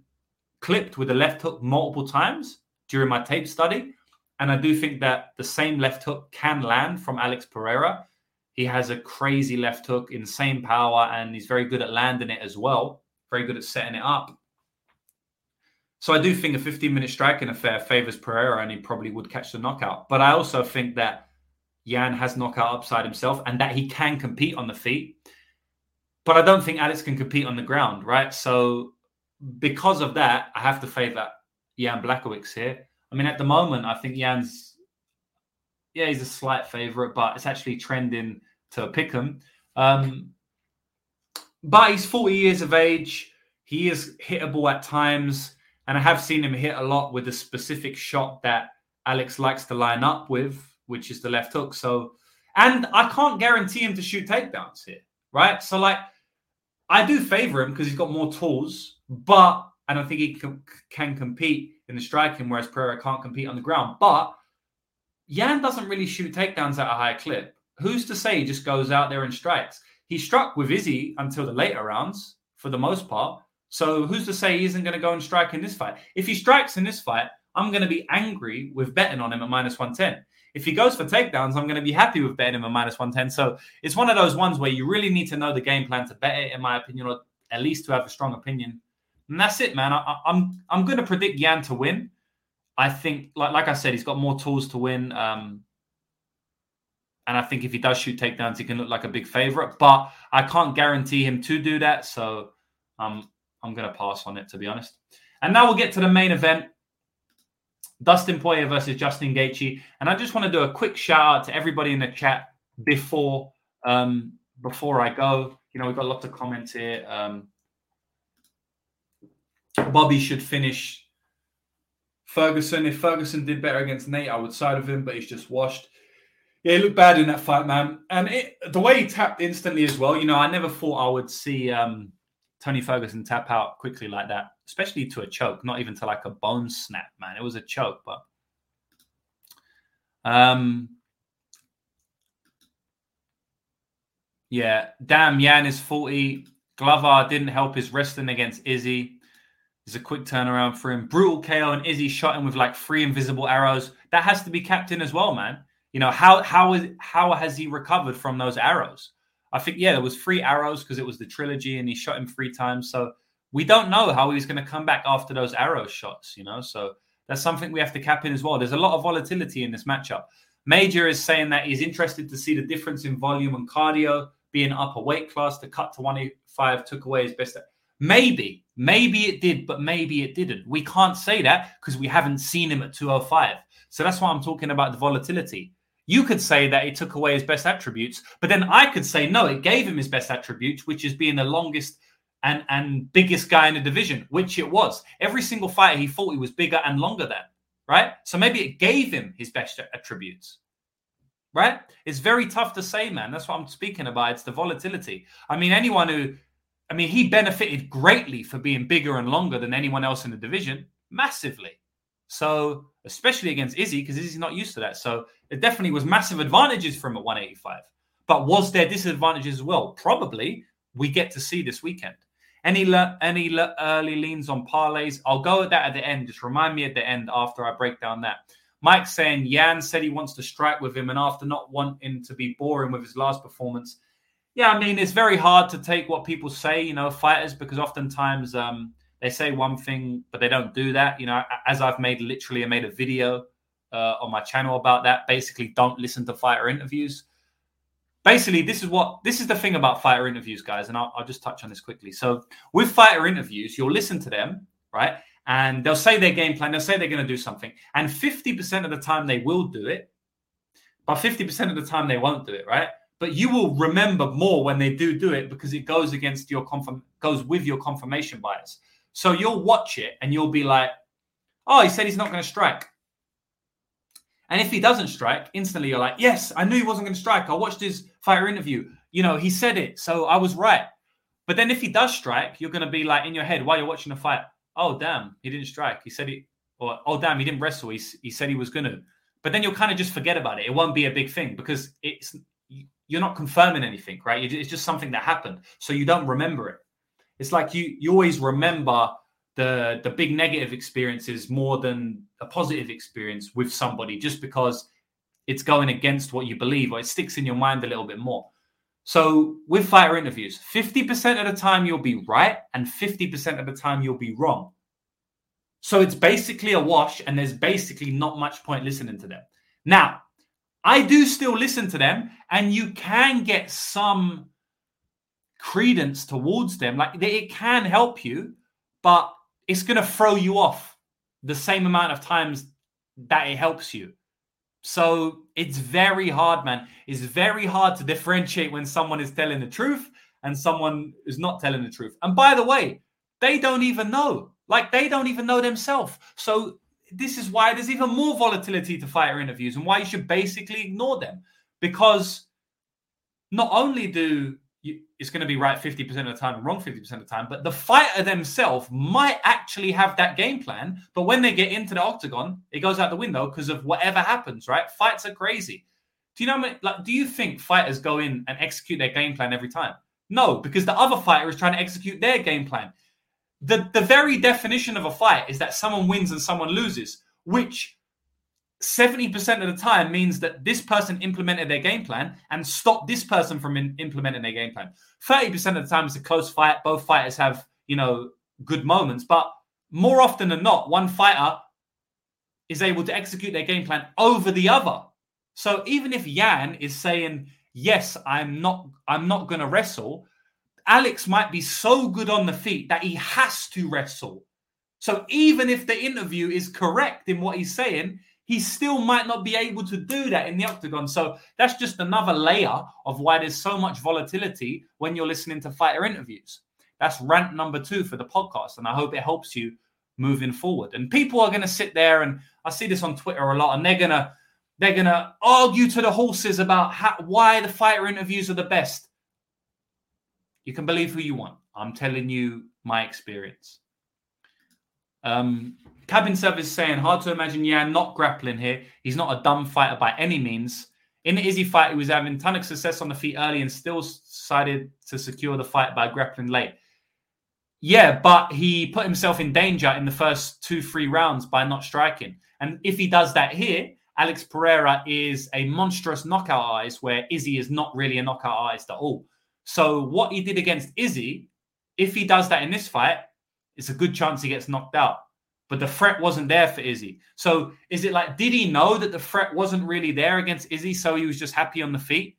clipped with a left hook multiple times during my tape study. And I do think that the same left hook can land from Alex Pereira. He has a crazy left hook, insane power, and he's very good at landing it as well. Very good at setting it up. So I do think a 15 minute striking affair favors Pereira and he probably would catch the knockout. But I also think that Yan has knockout upside himself and that he can compete on the feet. but I don't think Alex can compete on the ground, right? So because of that, I have to favour Jan Blachowicz here. I mean, at the moment, I think Jan's yeah, he's a slight favourite, but it's actually trending to pick him. Um, but he's 40 years of age. He is hittable at times, and I have seen him hit a lot with a specific shot that Alex likes to line up with, which is the left hook. So, and I can't guarantee him to shoot takedowns here, right? So, like, I do favor him because he's got more tools, but and I think he can, can compete in the striking, whereas Pereira can't compete on the ground. But Jan doesn't really shoot takedowns at a high clip. Who's to say he just goes out there and strikes? He struck with Izzy until the later rounds for the most part. So who's to say he isn't going to go and strike in this fight? If he strikes in this fight, I'm going to be angry with betting on him at minus 110. If he goes for takedowns, I'm going to be happy with betting him at minus 110. So it's one of those ones where you really need to know the game plan to bet it, in my opinion, or at least to have a strong opinion. And that's it, man. I, am I'm, I'm going to predict Yan to win. I think, like like I said, he's got more tools to win. Um, and I think if he does shoot takedowns, he can look like a big favorite. But I can't guarantee him to do that. So um, I'm going to pass on it, to be honest. And now we'll get to the main event. Dustin Poirier versus Justin Gaethje, and I just want to do a quick shout out to everybody in the chat before um, before I go. You know, we've got lots of comments here. Um, Bobby should finish Ferguson. If Ferguson did better against Nate, I would side of him, but he's just washed. Yeah, he looked bad in that fight, man. And it, the way he tapped instantly as well, you know, I never thought I would see um, Tony Ferguson tap out quickly like that, especially to a choke, not even to like a bone snap, man. It was a choke, but um yeah, damn, Jan is 40. Glover didn't help his wrestling against Izzy. It's a quick turnaround for him. Brutal KO and Izzy shot him with like three invisible arrows. That has to be capped in as well, man. You know, how how is how has he recovered from those arrows? I think yeah, there was three arrows because it was the trilogy, and he shot him three times. So we don't know how he's going to come back after those arrow shots. You know, so that's something we have to cap in as well. There's a lot of volatility in this matchup. Major is saying that he's interested to see the difference in volume and cardio. Being up a weight class to cut to 185 took away his best. Maybe, maybe it did, but maybe it didn't. We can't say that because we haven't seen him at 205. So that's why I'm talking about the volatility. You could say that it took away his best attributes, but then I could say no, it gave him his best attributes, which is being the longest and and biggest guy in the division, which it was. Every single fighter he fought, he was bigger and longer than, right? So maybe it gave him his best attributes, right? It's very tough to say, man. That's what I'm speaking about. It's the volatility. I mean, anyone who, I mean, he benefited greatly for being bigger and longer than anyone else in the division, massively. So, especially against Izzy, because Izzy's not used to that. So, it definitely was massive advantages for him at 185. But was there disadvantages as well? Probably. We get to see this weekend. Any le- any le- early leans on parlays? I'll go at that at the end. Just remind me at the end after I break down that. Mike saying Yan said he wants to strike with him, and after not wanting to be boring with his last performance, yeah, I mean it's very hard to take what people say, you know, fighters, because oftentimes um, they say one thing, but they don't do that. You know, as I've made literally, I made a video uh, on my channel about that. Basically, don't listen to fighter interviews. Basically, this is what this is the thing about fighter interviews, guys, and I'll, I'll just touch on this quickly. So, with fighter interviews, you'll listen to them, right? And they'll say their game plan, they'll say they're going to do something, and 50% of the time they will do it, but 50% of the time they won't do it, right? But you will remember more when they do do it because it goes against your confirm goes with your confirmation bias. So you'll watch it and you'll be like, oh, he said he's not going to strike. And if he doesn't strike, instantly you're like, yes, I knew he wasn't going to strike. I watched his fighter interview. You know, he said it. So I was right. But then if he does strike, you're going to be like in your head while you're watching the fight, oh, damn, he didn't strike. He said he, or oh, damn, he didn't wrestle. He, he said he was going to. But then you'll kind of just forget about it. It won't be a big thing because it's, you're not confirming anything, right? It's just something that happened. So you don't remember it. It's like you you always remember the the big negative experiences more than a positive experience with somebody just because it's going against what you believe or it sticks in your mind a little bit more. So with fighter interviews, 50% of the time you'll be right and 50% of the time you'll be wrong. So it's basically a wash and there's basically not much point listening to them. Now, I do still listen to them and you can get some credence towards them. Like it can help you, but it's going to throw you off the same amount of times that it helps you. So it's very hard, man. It's very hard to differentiate when someone is telling the truth and someone is not telling the truth. And by the way, they don't even know. Like they don't even know themselves. So this is why there's even more volatility to fighter interviews and why you should basically ignore them because not only do you, it's going to be right 50% of the time and wrong 50% of the time, but the fighter themselves might actually have that game plan. But when they get into the octagon, it goes out the window because of whatever happens, right? Fights are crazy. Do you know, I mean? like, do you think fighters go in and execute their game plan every time? No, because the other fighter is trying to execute their game plan. The, the very definition of a fight is that someone wins and someone loses, which 70% of the time means that this person implemented their game plan and stopped this person from in, implementing their game plan. 30% of the time it's a close fight. Both fighters have, you know, good moments, but more often than not, one fighter is able to execute their game plan over the other. So even if Yan is saying, "Yes, I'm not I'm not going to wrestle," Alex might be so good on the feet that he has to wrestle. So even if the interview is correct in what he's saying, he still might not be able to do that in the octagon. So that's just another layer of why there's so much volatility when you're listening to fighter interviews. That's rant number two for the podcast. And I hope it helps you moving forward. And people are going to sit there and I see this on Twitter a lot and they're going to they're going to argue to the horses about how, why the fighter interviews are the best. You can believe who you want. I'm telling you my experience. Um, Cabin Service saying, hard to imagine Yan not grappling here. He's not a dumb fighter by any means. In the Izzy fight, he was having ton of success on the feet early and still decided to secure the fight by grappling late. Yeah, but he put himself in danger in the first two, three rounds by not striking. And if he does that here, Alex Pereira is a monstrous knockout artist where Izzy is not really a knockout artist at all. So what he did against Izzy, if he does that in this fight, it's a good chance he gets knocked out but the threat wasn't there for Izzy. So is it like, did he know that the threat wasn't really there against Izzy, so he was just happy on the feet?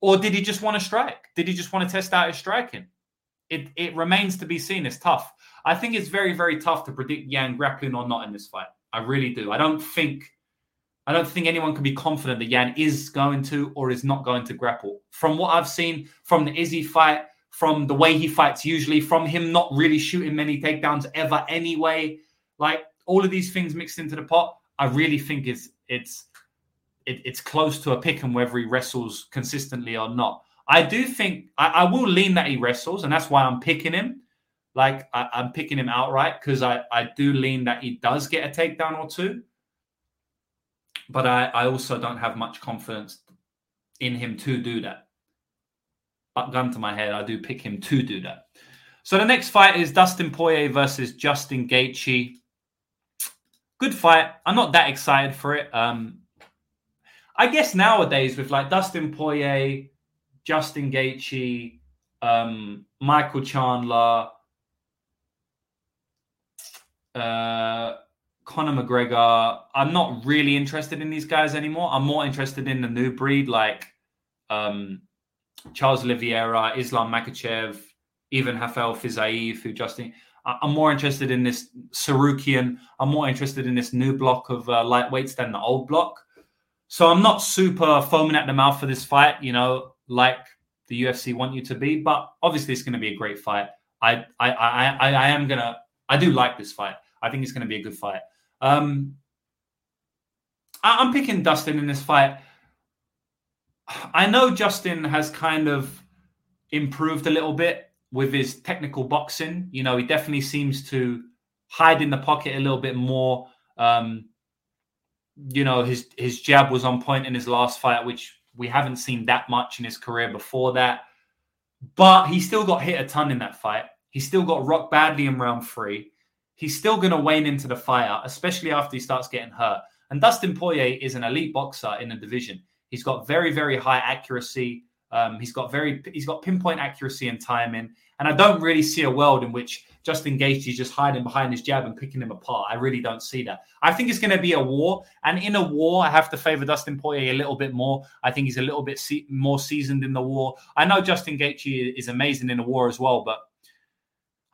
Or did he just want to strike? Did he just want to test out his striking? It, it remains to be seen. It's tough. I think it's very, very tough to predict Yan grappling or not in this fight. I really do. I don't think I don't think anyone can be confident that Yan is going to or is not going to grapple. From what I've seen from the Izzy fight, from the way he fights usually, from him not really shooting many takedowns ever anyway, like all of these things mixed into the pot, I really think it's it's it, it's close to a pick and whether he wrestles consistently or not. I do think I, I, will lean that he wrestles, and that's why I'm picking him. Like I, am picking him outright because I, I do lean that he does get a takedown or two. But I, I also don't have much confidence in him to do that. But gun to my head, I do pick him to do that. So the next fight is Dustin Poirier versus Justin Gaethje good fight. I'm not that excited for it. Um, I guess nowadays with like Dustin Poirier, Justin Gaethje, um, Michael Chandler, uh, Conor McGregor, I'm not really interested in these guys anymore. I'm more interested in the new breed like um, Charles Oliveira, Islam Makhachev, even Rafael Fiziev, who Justin. I'm more interested in this Tsarukyan. I'm more interested in this new block of uh, lightweights than the old block. So I'm not super foaming at the mouth for this fight, you know, like the UFC want you to be. But obviously, it's going to be a great fight. I, I, I, I, I am gonna. I do like this fight. I think it's going to be a good fight. Um, I, I'm picking Dustin in this fight. I know Justin has kind of improved a little bit with his technical boxing. You know, he definitely seems to hide in the pocket a little bit more. Um, you know, his his jab was on point in his last fight, which we haven't seen that much in his career before that. But he still got hit a ton in that fight. He still got rocked badly in round three. He's still going to wane into the fire, especially after he starts getting hurt. And Dustin Poirier is an elite boxer in the division. He's got very, very high accuracy. Um, he's got very he's got pinpoint accuracy and timing, And I don't really see a world in which Justin Gaethje is just hiding behind his jab and picking him apart. I really don't see that. I think it's going to be a war, and in a war, I have to favor Dustin Poirier a little bit more. I think he's a little bit se- more seasoned in the war. I know Justin Gaethje is amazing in a war as well, but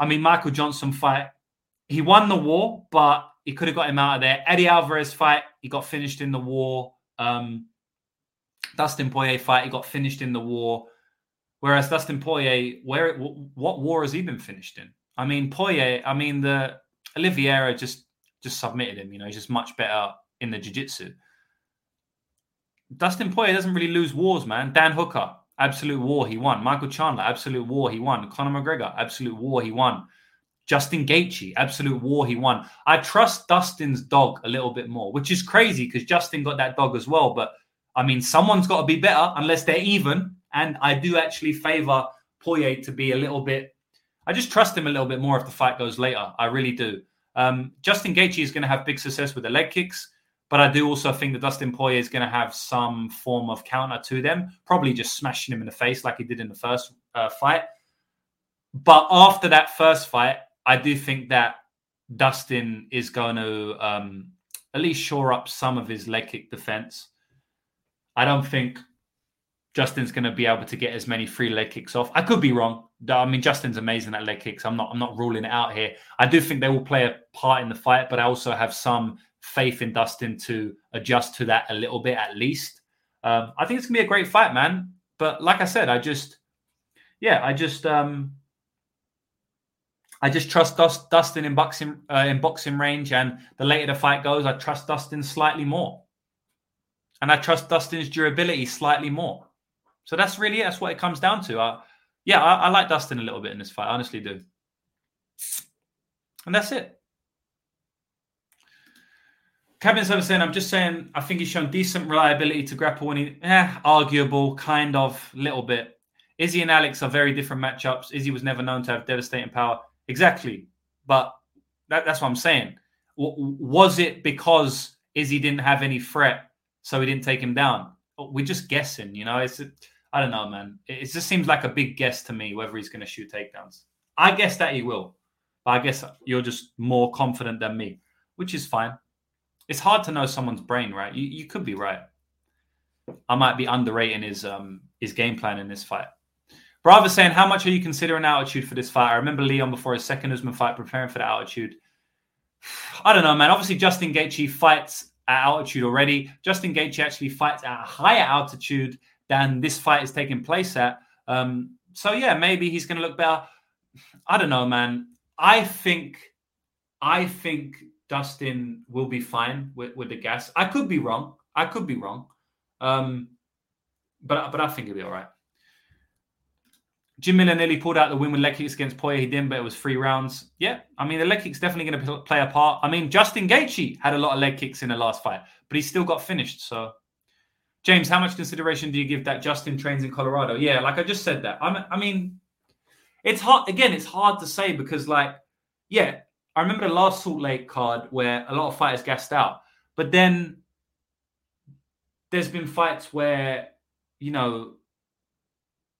I mean, Michael Johnson fight, he won the war, but he could have got him out of there. Eddie Alvarez fight, he got finished in the war. Um, Dustin Poirier fight, he got finished in the war. Whereas Dustin Poirier, where what war has he been finished in? I mean, Poirier, I mean the Oliveira just just submitted him. You know, he's just much better in the jiu-jitsu. Dustin Poirier doesn't really lose wars, man. Dan Hooker, absolute war, he won. Michael Chandler, absolute war, he won. Conor McGregor, absolute war, he won. Justin Gaethje, absolute war, he won. I trust Dustin's dog a little bit more, which is crazy because Justin got that dog as well. But I mean, someone's got to be better unless they're even. And I do actually favor Poirier to be a little bit. I just trust him a little bit more if the fight goes later. I really do. Um, Justin Gaethje is going to have big success with the leg kicks, but I do also think that Dustin Poirier is going to have some form of counter to them, probably just smashing him in the face like he did in the first uh, fight. But after that first fight, I do think that Dustin is going to um, at least shore up some of his leg kick defense. I don't think Justin's going to be able to get as many free leg kicks off. I could be wrong. I mean, Justin's amazing at leg kicks. I'm not. I'm not ruling it out here. I do think they will play a part in the fight, but I also have some faith in Dustin to adjust to that a little bit at least. Um, I think it's gonna be a great fight, man. But like I said, I just, yeah, I just, um, I just trust Dustin in boxing uh, in boxing range, and the later the fight goes, I trust Dustin slightly more, and I trust Dustin's durability slightly more. So that's really it. That's what it comes down to. Uh, yeah, I, I like Dustin a little bit in this fight. I honestly do, and that's it. Kevin's ever saying, I'm just saying, I think he's shown decent reliability to grapple when he, eh, arguable, kind of, little bit. Izzy and Alex are very different matchups. Izzy was never known to have devastating power. Exactly. But that, that's what I'm saying. W- was it because Izzy didn't have any threat, so he didn't take him down? We're just guessing, you know. It's I don't know, man. It, it just seems like a big guess to me whether he's going to shoot takedowns. I guess that he will, but I guess you're just more confident than me, which is fine. It's hard to know someone's brain, right? You, you could be right. I might be underrating his um his game plan in this fight. Bravo saying, How much are you considering altitude for this fight? I remember Leon before his second Usman fight preparing for the altitude. *sighs* I don't know, man. Obviously, Justin Gaethje fights at altitude already. Justin Gaethje actually fights at a higher altitude than this fight is taking place at. Um, so yeah, maybe he's going to look better. *sighs* I don't know, man. I think, I think Dustin will be fine with, with the gas. I could be wrong. I could be wrong. Um, but but I think he'll be all right. Jim Miller nearly pulled out the win with leg kicks against Poirier. He didn't, but it was three rounds. Yeah, I mean the leg kicks definitely going to play a part. I mean Justin Gaethje had a lot of leg kicks in the last fight, but he still got finished. So, James, how much consideration do you give that Justin trains in Colorado? Yeah, like I just said that. I I mean, it's hard. Again, it's hard to say because like, yeah, I remember the last Salt Lake card where a lot of fighters gassed out, but then there's been fights where you know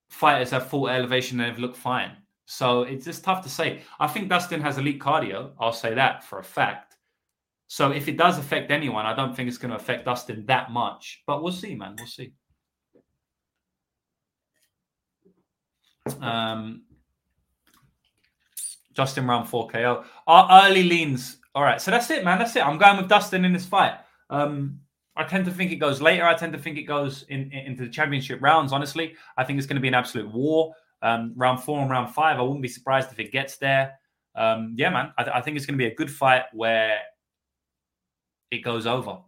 fighters have full elevation and they've looked fine. So it's just tough to say. I think Dustin has elite cardio. I'll say that for a fact. So if it does affect anyone, I don't think it's going to affect Dustin that much. But we'll see, man. We'll see. Um, Justin round 4 KO. Our early leans. All right. So that's it, man. That's it. I'm going with Dustin in this fight. Um, I tend to think it goes later. I tend to think it goes in, in, into the championship rounds, honestly. I think it's going to be an absolute war. Um, round four and round five, I wouldn't be surprised if it gets there. Um, yeah, man. I, th- I think it's going to be a good fight where it goes over.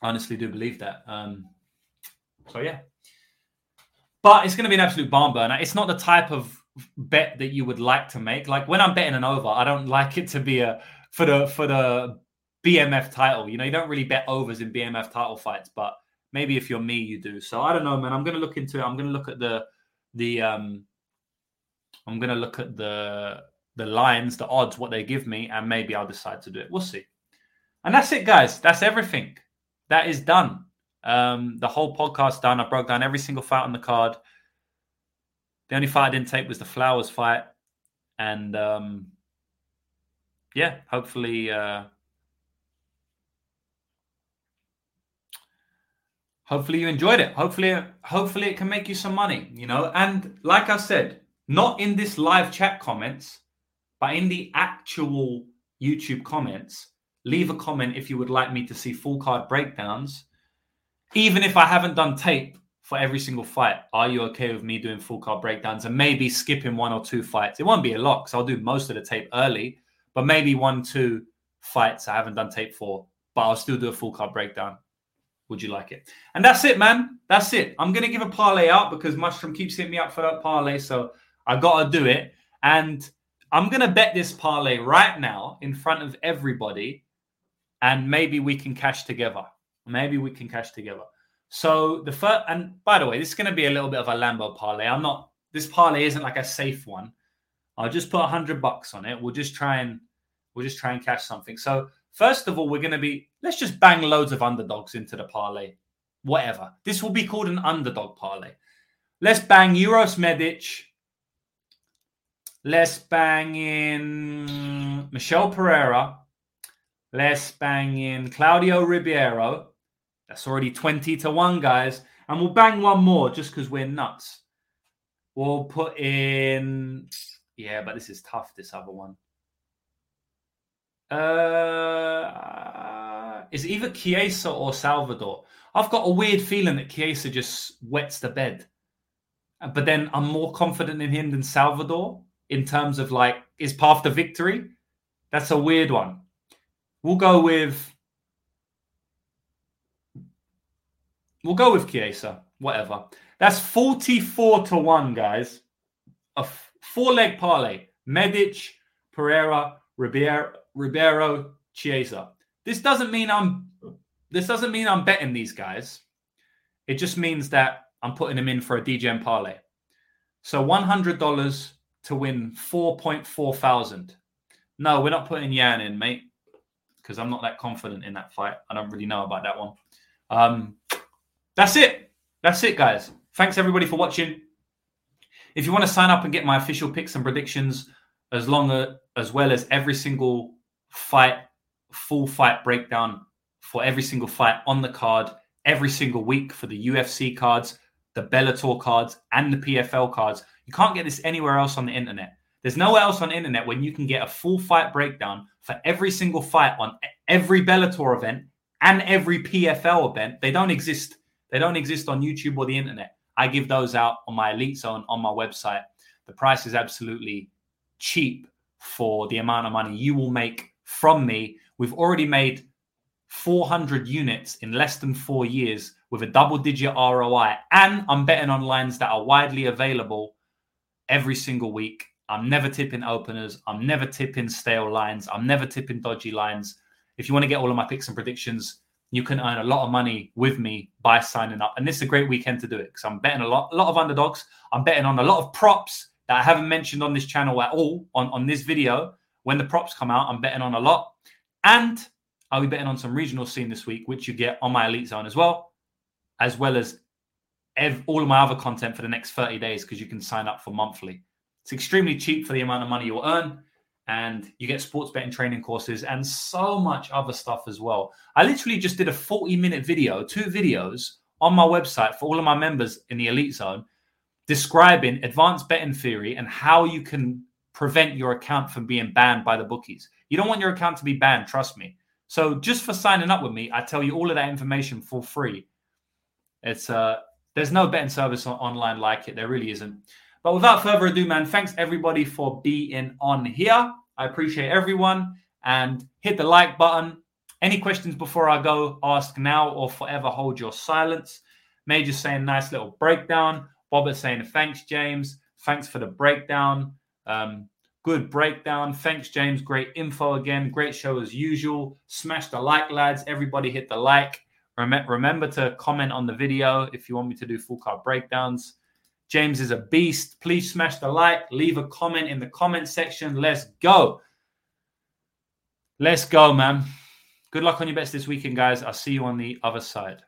Honestly do believe that. Um, so, yeah. But it's going to be an absolute barn burner. It's not the type of bet that you would like to make. Like when I'm betting an over, I don't like it to be a for the for the BMF title. You know, you don't really bet overs in BMF title fights, but maybe if you're me, you do. So I don't know, man. I'm gonna look into it. I'm gonna look at the the um I'm gonna look at the the lines, the odds, what they give me, and maybe I'll decide to do it. We'll see. And that's it, guys. That's everything. That is done. Um, the whole podcast done. I broke down every single fight on the card. The only fight I didn't take was the Flowers fight, and um, yeah, hopefully. Uh, hopefully you enjoyed it. Hopefully hopefully it can make you some money you know? And like i said not in this live chat comments but in the actual youtube comments leave a comment if you would like me to see full card breakdowns. Even if i haven't done tape for every single fight are you okay with me doing full card breakdowns and maybe skipping one or two fights? It won't be a lot because i'll do most of the tape early but maybe one two fights i haven't done tape for but i'll still do a full card breakdown would you like it? And that's it, man. That's it. I'm gonna give a parlay out because Mushroom keeps hitting me up for that parlay, so I gotta do it. And I'm gonna bet this parlay right now in front of everybody, and maybe we can cash together. Maybe we can cash together. So the first, and by the way, this is gonna be a little bit of a Lambo parlay. I'm not. This parlay isn't like a safe one. I'll just put a hundred bucks on it. We'll just try and we'll just try and cash something. So First of all, we're going to be, let's just bang loads of underdogs into the parlay. Whatever. This will be called an underdog parlay. Let's bang Uros Medic. Let's bang in Michel Pereira. Let's bang in Claudio Ribeiro. That's already 20 to 1, guys. And we'll bang one more just because we're nuts. We'll put in, yeah, but this is tough, this other one. Uh, is either Chiesa or Salvador. I've got a weird feeling that Chiesa just wets the bed, but then I'm more confident in him than Salvador in terms of like his path to victory. That's a weird one. We'll go with we'll go with Chiesa. Whatever. That's 44 to 1, guys. A four leg parlay. Medic, Pereira, Ribeiro, Ribeiro, Chiesa. This doesn't mean I'm this doesn't mean I'm betting these guys. It just means that I'm putting them in for a DGM parlay. So $100 to win 4.4 thousand. No, we're not putting Yan in, mate, because I'm not that confident in that fight. I don't really know about that one. Um, that's it. That's it, guys. Thanks everybody for watching. If you want to sign up and get my official picks and predictions, as long as, as well as every single fight, full fight breakdown for every single fight on the card every single week for the UFC cards, the Bellator cards, and the PFL cards. You can't get this anywhere else on the internet. There's nowhere else on the internet when you can get a full fight breakdown for every single fight on every Bellator event and every PFL event. They don't exist. They don't exist on YouTube or the internet. I give those out on my Elite Zone on my website. The price is absolutely cheap for the amount of money you will make from me. We've already made 400 units in less than four years with a double digit ROI. And I'm betting on lines that are widely available every single week. I'm never tipping openers. I'm never tipping stale lines. I'm never tipping dodgy lines. If you want to get all of my picks and predictions, you can earn a lot of money with me by signing up. And this is a great weekend to do it because I'm betting a lot, a lot of underdogs. I'm betting on a lot of props that I haven't mentioned on this channel at all on, on this video when the props come out, I'm betting on a lot. And I'll be betting on some regional scene this week, which you get on my Elite Zone as well, as well as ev- all of my other content for the next 30 days because you can sign up for monthly. It's extremely cheap for the amount of money you'll earn. And you get sports betting training courses and so much other stuff as well. I literally just did a 40 minute video, two videos on my website for all of my members in the Elite Zone describing advanced betting theory and how you can prevent your account from being banned by the bookies. You don't want your account to be banned, trust me. So just for signing up with me, I tell you all of that information for free. It's uh there's no betting service online like it. There really isn't. But without further ado, man, thanks everybody for being on here. I appreciate everyone and hit the like button. Any questions before I go, ask now or forever hold your silence. Major saying nice little breakdown. Bob is saying thanks, James. Thanks for the breakdown. Um, good breakdown. Thanks, James. Great info again. Great show as usual. Smash the like, lads. Everybody hit the like. Rem- remember to comment on the video if you want me to do full card breakdowns. James is a beast. Please smash the like. Leave a comment in the comment section. Let's go. Let's go, man. Good luck on your bets this weekend, guys. I'll see you on the other side.